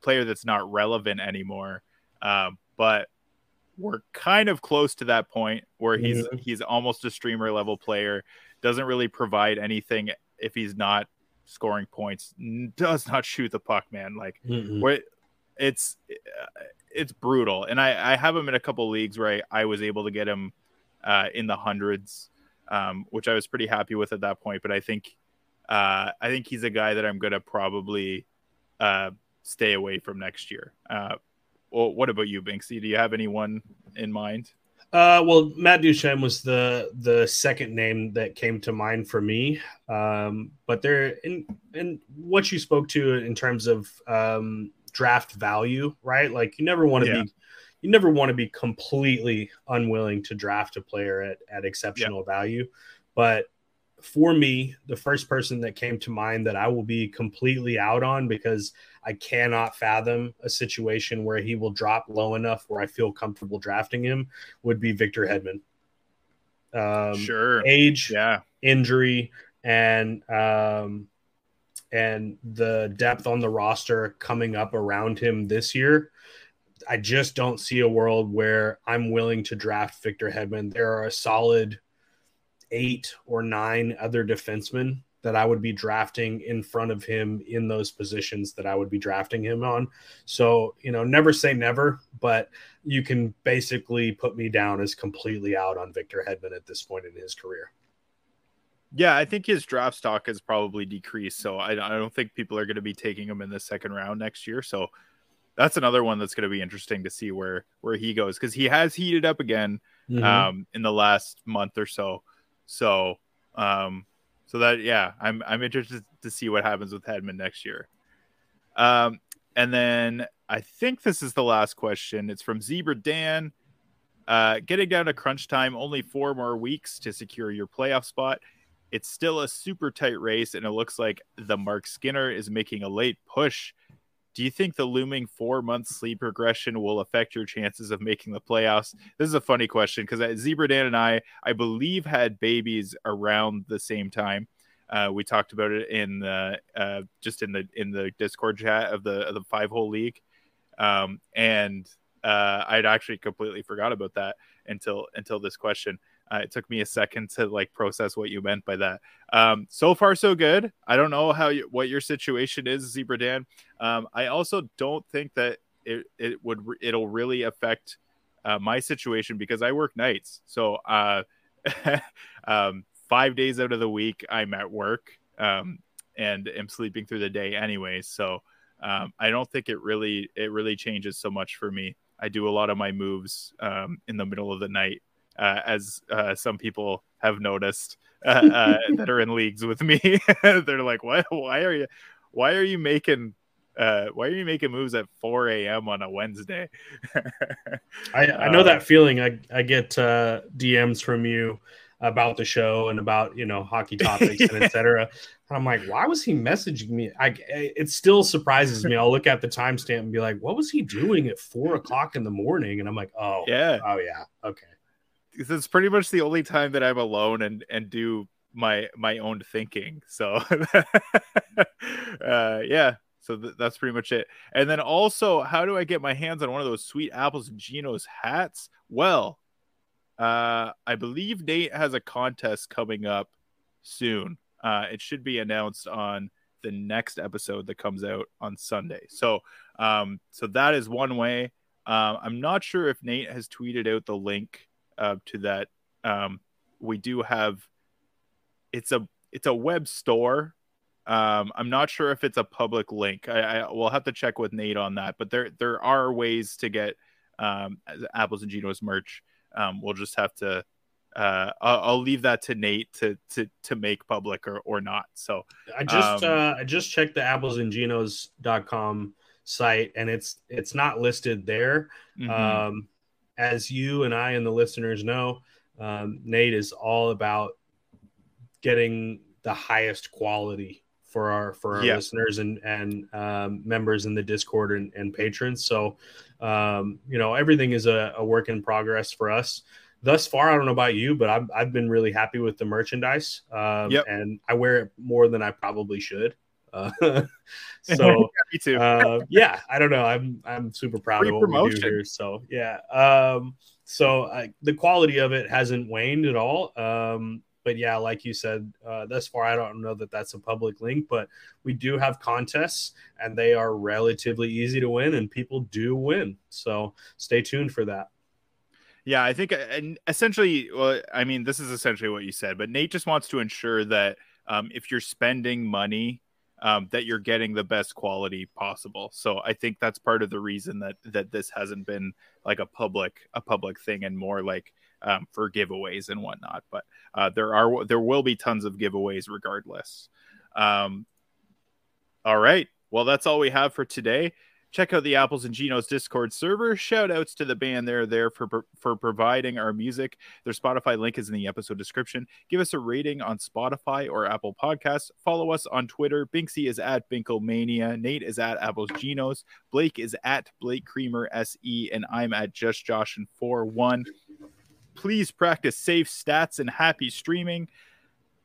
player that's not relevant anymore. Um, but we're kind of close to that point where he's he's almost a streamer level player. Doesn't really provide anything if he's not scoring points. Does not (laughs) shoot the puck, man. Like mm where it's it's brutal. And I I have him in a couple leagues where I, I was able to get him uh, in the hundreds, um, which I was pretty happy with at that point. But I think uh, I think he's a guy that I'm gonna probably uh, stay away from next year. Uh, well, what about you, Binksy? Do you have anyone in mind? Uh, well, Matt Duchene was the the second name that came to mind for me. Um, but there, in in what you spoke to in terms of um, draft value, right? Like you never want to yeah. be, you never want to be completely unwilling to draft a player at at exceptional yeah. value. But for me, the first person that came to mind that I will be completely out on because I cannot fathom a situation where he will drop low enough where I feel comfortable drafting him would be Victor Hedman. Um, sure. Age, yeah, injury, and um, and the depth on the roster coming up around him this year. I just don't see a world where I'm willing to draft Victor Hedman. There are a solid eight or nine other defensemen that I would be drafting in front of him in those positions that I would be drafting him on. So, you know, never say never, but you can basically put me down as completely out on Victor Hedman at this point in his career. Yeah, I think his draft stock has probably decreased. So I, I don't think people are going to be taking him in the second round next year. So that's another one that's going to be interesting to see where where he goes because he has heated up again mm-hmm. um, in the last month or so. So, um, so that yeah, I'm I'm interested to see what happens with Hedman next year. Um, and then I think this is the last question. It's from Zebra Dan. Uh, getting down to crunch time, only four more weeks to secure your playoff spot. It's still a super tight race, and it looks like the Mark Skinner is making a late push do you think the looming four month sleep regression will affect your chances of making the playoffs? This is a funny question because uh, Zebra Dan and I, I believe, had babies around the same time. Uh, we talked about it in the uh, just in the in the Discord chat of the of the five hole league, um, and uh, I'd actually completely forgot about that until until this question. Uh, it took me a second to like process what you meant by that. Um, so far, so good. I don't know how you, what your situation is, Zebra Dan. Um, I also don't think that it, it would it'll really affect uh, my situation because I work nights. So uh, (laughs) um, five days out of the week, I'm at work um, and am sleeping through the day anyways. So um, I don't think it really it really changes so much for me. I do a lot of my moves um, in the middle of the night as uh, some people have noticed uh, uh (laughs) that are in leagues with me. (laughs) They're like, "Why? Why are you? Why are you making? Uh, why are you making moves at 4 a.m. on a Wednesday?" (laughs) I, I know that feeling. I I get uh, DMs from you about the show and about you know hockey topics and etc. And I'm like, why was he messaging me? I it still surprises me. I'll look at the timestamp and be like, what was he doing at four o'clock in the morning? And I'm like, oh yeah, oh yeah, okay it's pretty much the only time that I'm alone and and do my my own thinking. So (laughs) uh, yeah, so th- that's pretty much it. And then also, how do I get my hands on one of those sweet apples and Ginos hats? Well, uh, I believe Nate has a contest coming up soon. Uh, it should be announced on the next episode that comes out on Sunday. So, um, so that is one way. Um, I'm not sure if Nate has tweeted out the link uh, to that. Um, we do have it's a it's a web store. Um, I'm not sure if it's a public link. I, I will have to check with Nate on that. But there there are ways to get um, apples and Ginos merch. Um, we'll just have to. Uh, I'll, I'll, leave that to Nate to to to make public or or not. So I just um, uh, I just checked the apples and Ginos.com site and it's it's not listed there. Mm-hmm. Um, as you and I and the listeners know, um, Nate is all about getting the highest quality for our for our yeah. listeners and and um, members in the Discord and, and patrons. So, um, you know, everything is a, a, work in progress for us. thus far, I don't know about you, but I've, I've been really happy with the merchandise. Um, Yep. And I wear it more than I probably should. Uh, (laughs) (laughs) so Me too. uh, yeah, I don't know. I'm I'm super proud Free of what we promotion. do here. So yeah, um, so I, the quality of it hasn't waned at all. Um, but yeah, like you said, uh, thus far, I don't know that that's a public link, but we do have contests, and they are relatively easy to win, and people do win. So stay tuned for that. Yeah, I think, uh, and essentially, well, I mean, this is essentially what you said, but Nate just wants to ensure that um, if you're spending money, um, that you're getting the best quality possible. So I think that's part of the reason that that this hasn't been like a public a public thing and more like um, for giveaways and whatnot. But uh, there are there will be tons of giveaways regardless. Um, all right, well that's all we have for today check out the Apples and Ginos Discord server. Shout outs to the band there there for for providing our music. Their Spotify link is in the episode description. Give us a rating on Spotify or Apple Podcasts. Follow us on Twitter. Binksy is at Binklemania. Nate is at Apples Ginos. Blake is at Blake Creamer SE, and I'm at Just Josh and 4 1. Please practice safe stats and happy streaming.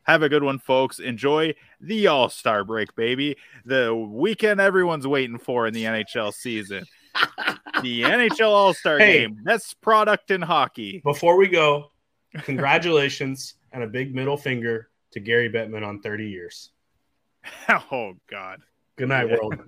Have a good one, folks. Enjoy the All Star break, baby. The weekend everyone's waiting for in the NHL season. (laughs) the NHL All Star Hey. game. Best product in hockey. Before we go, (laughs) congratulations and a big middle finger to Gary Bettman on 30 years. (laughs) Oh, God. Good night, Yeah. world.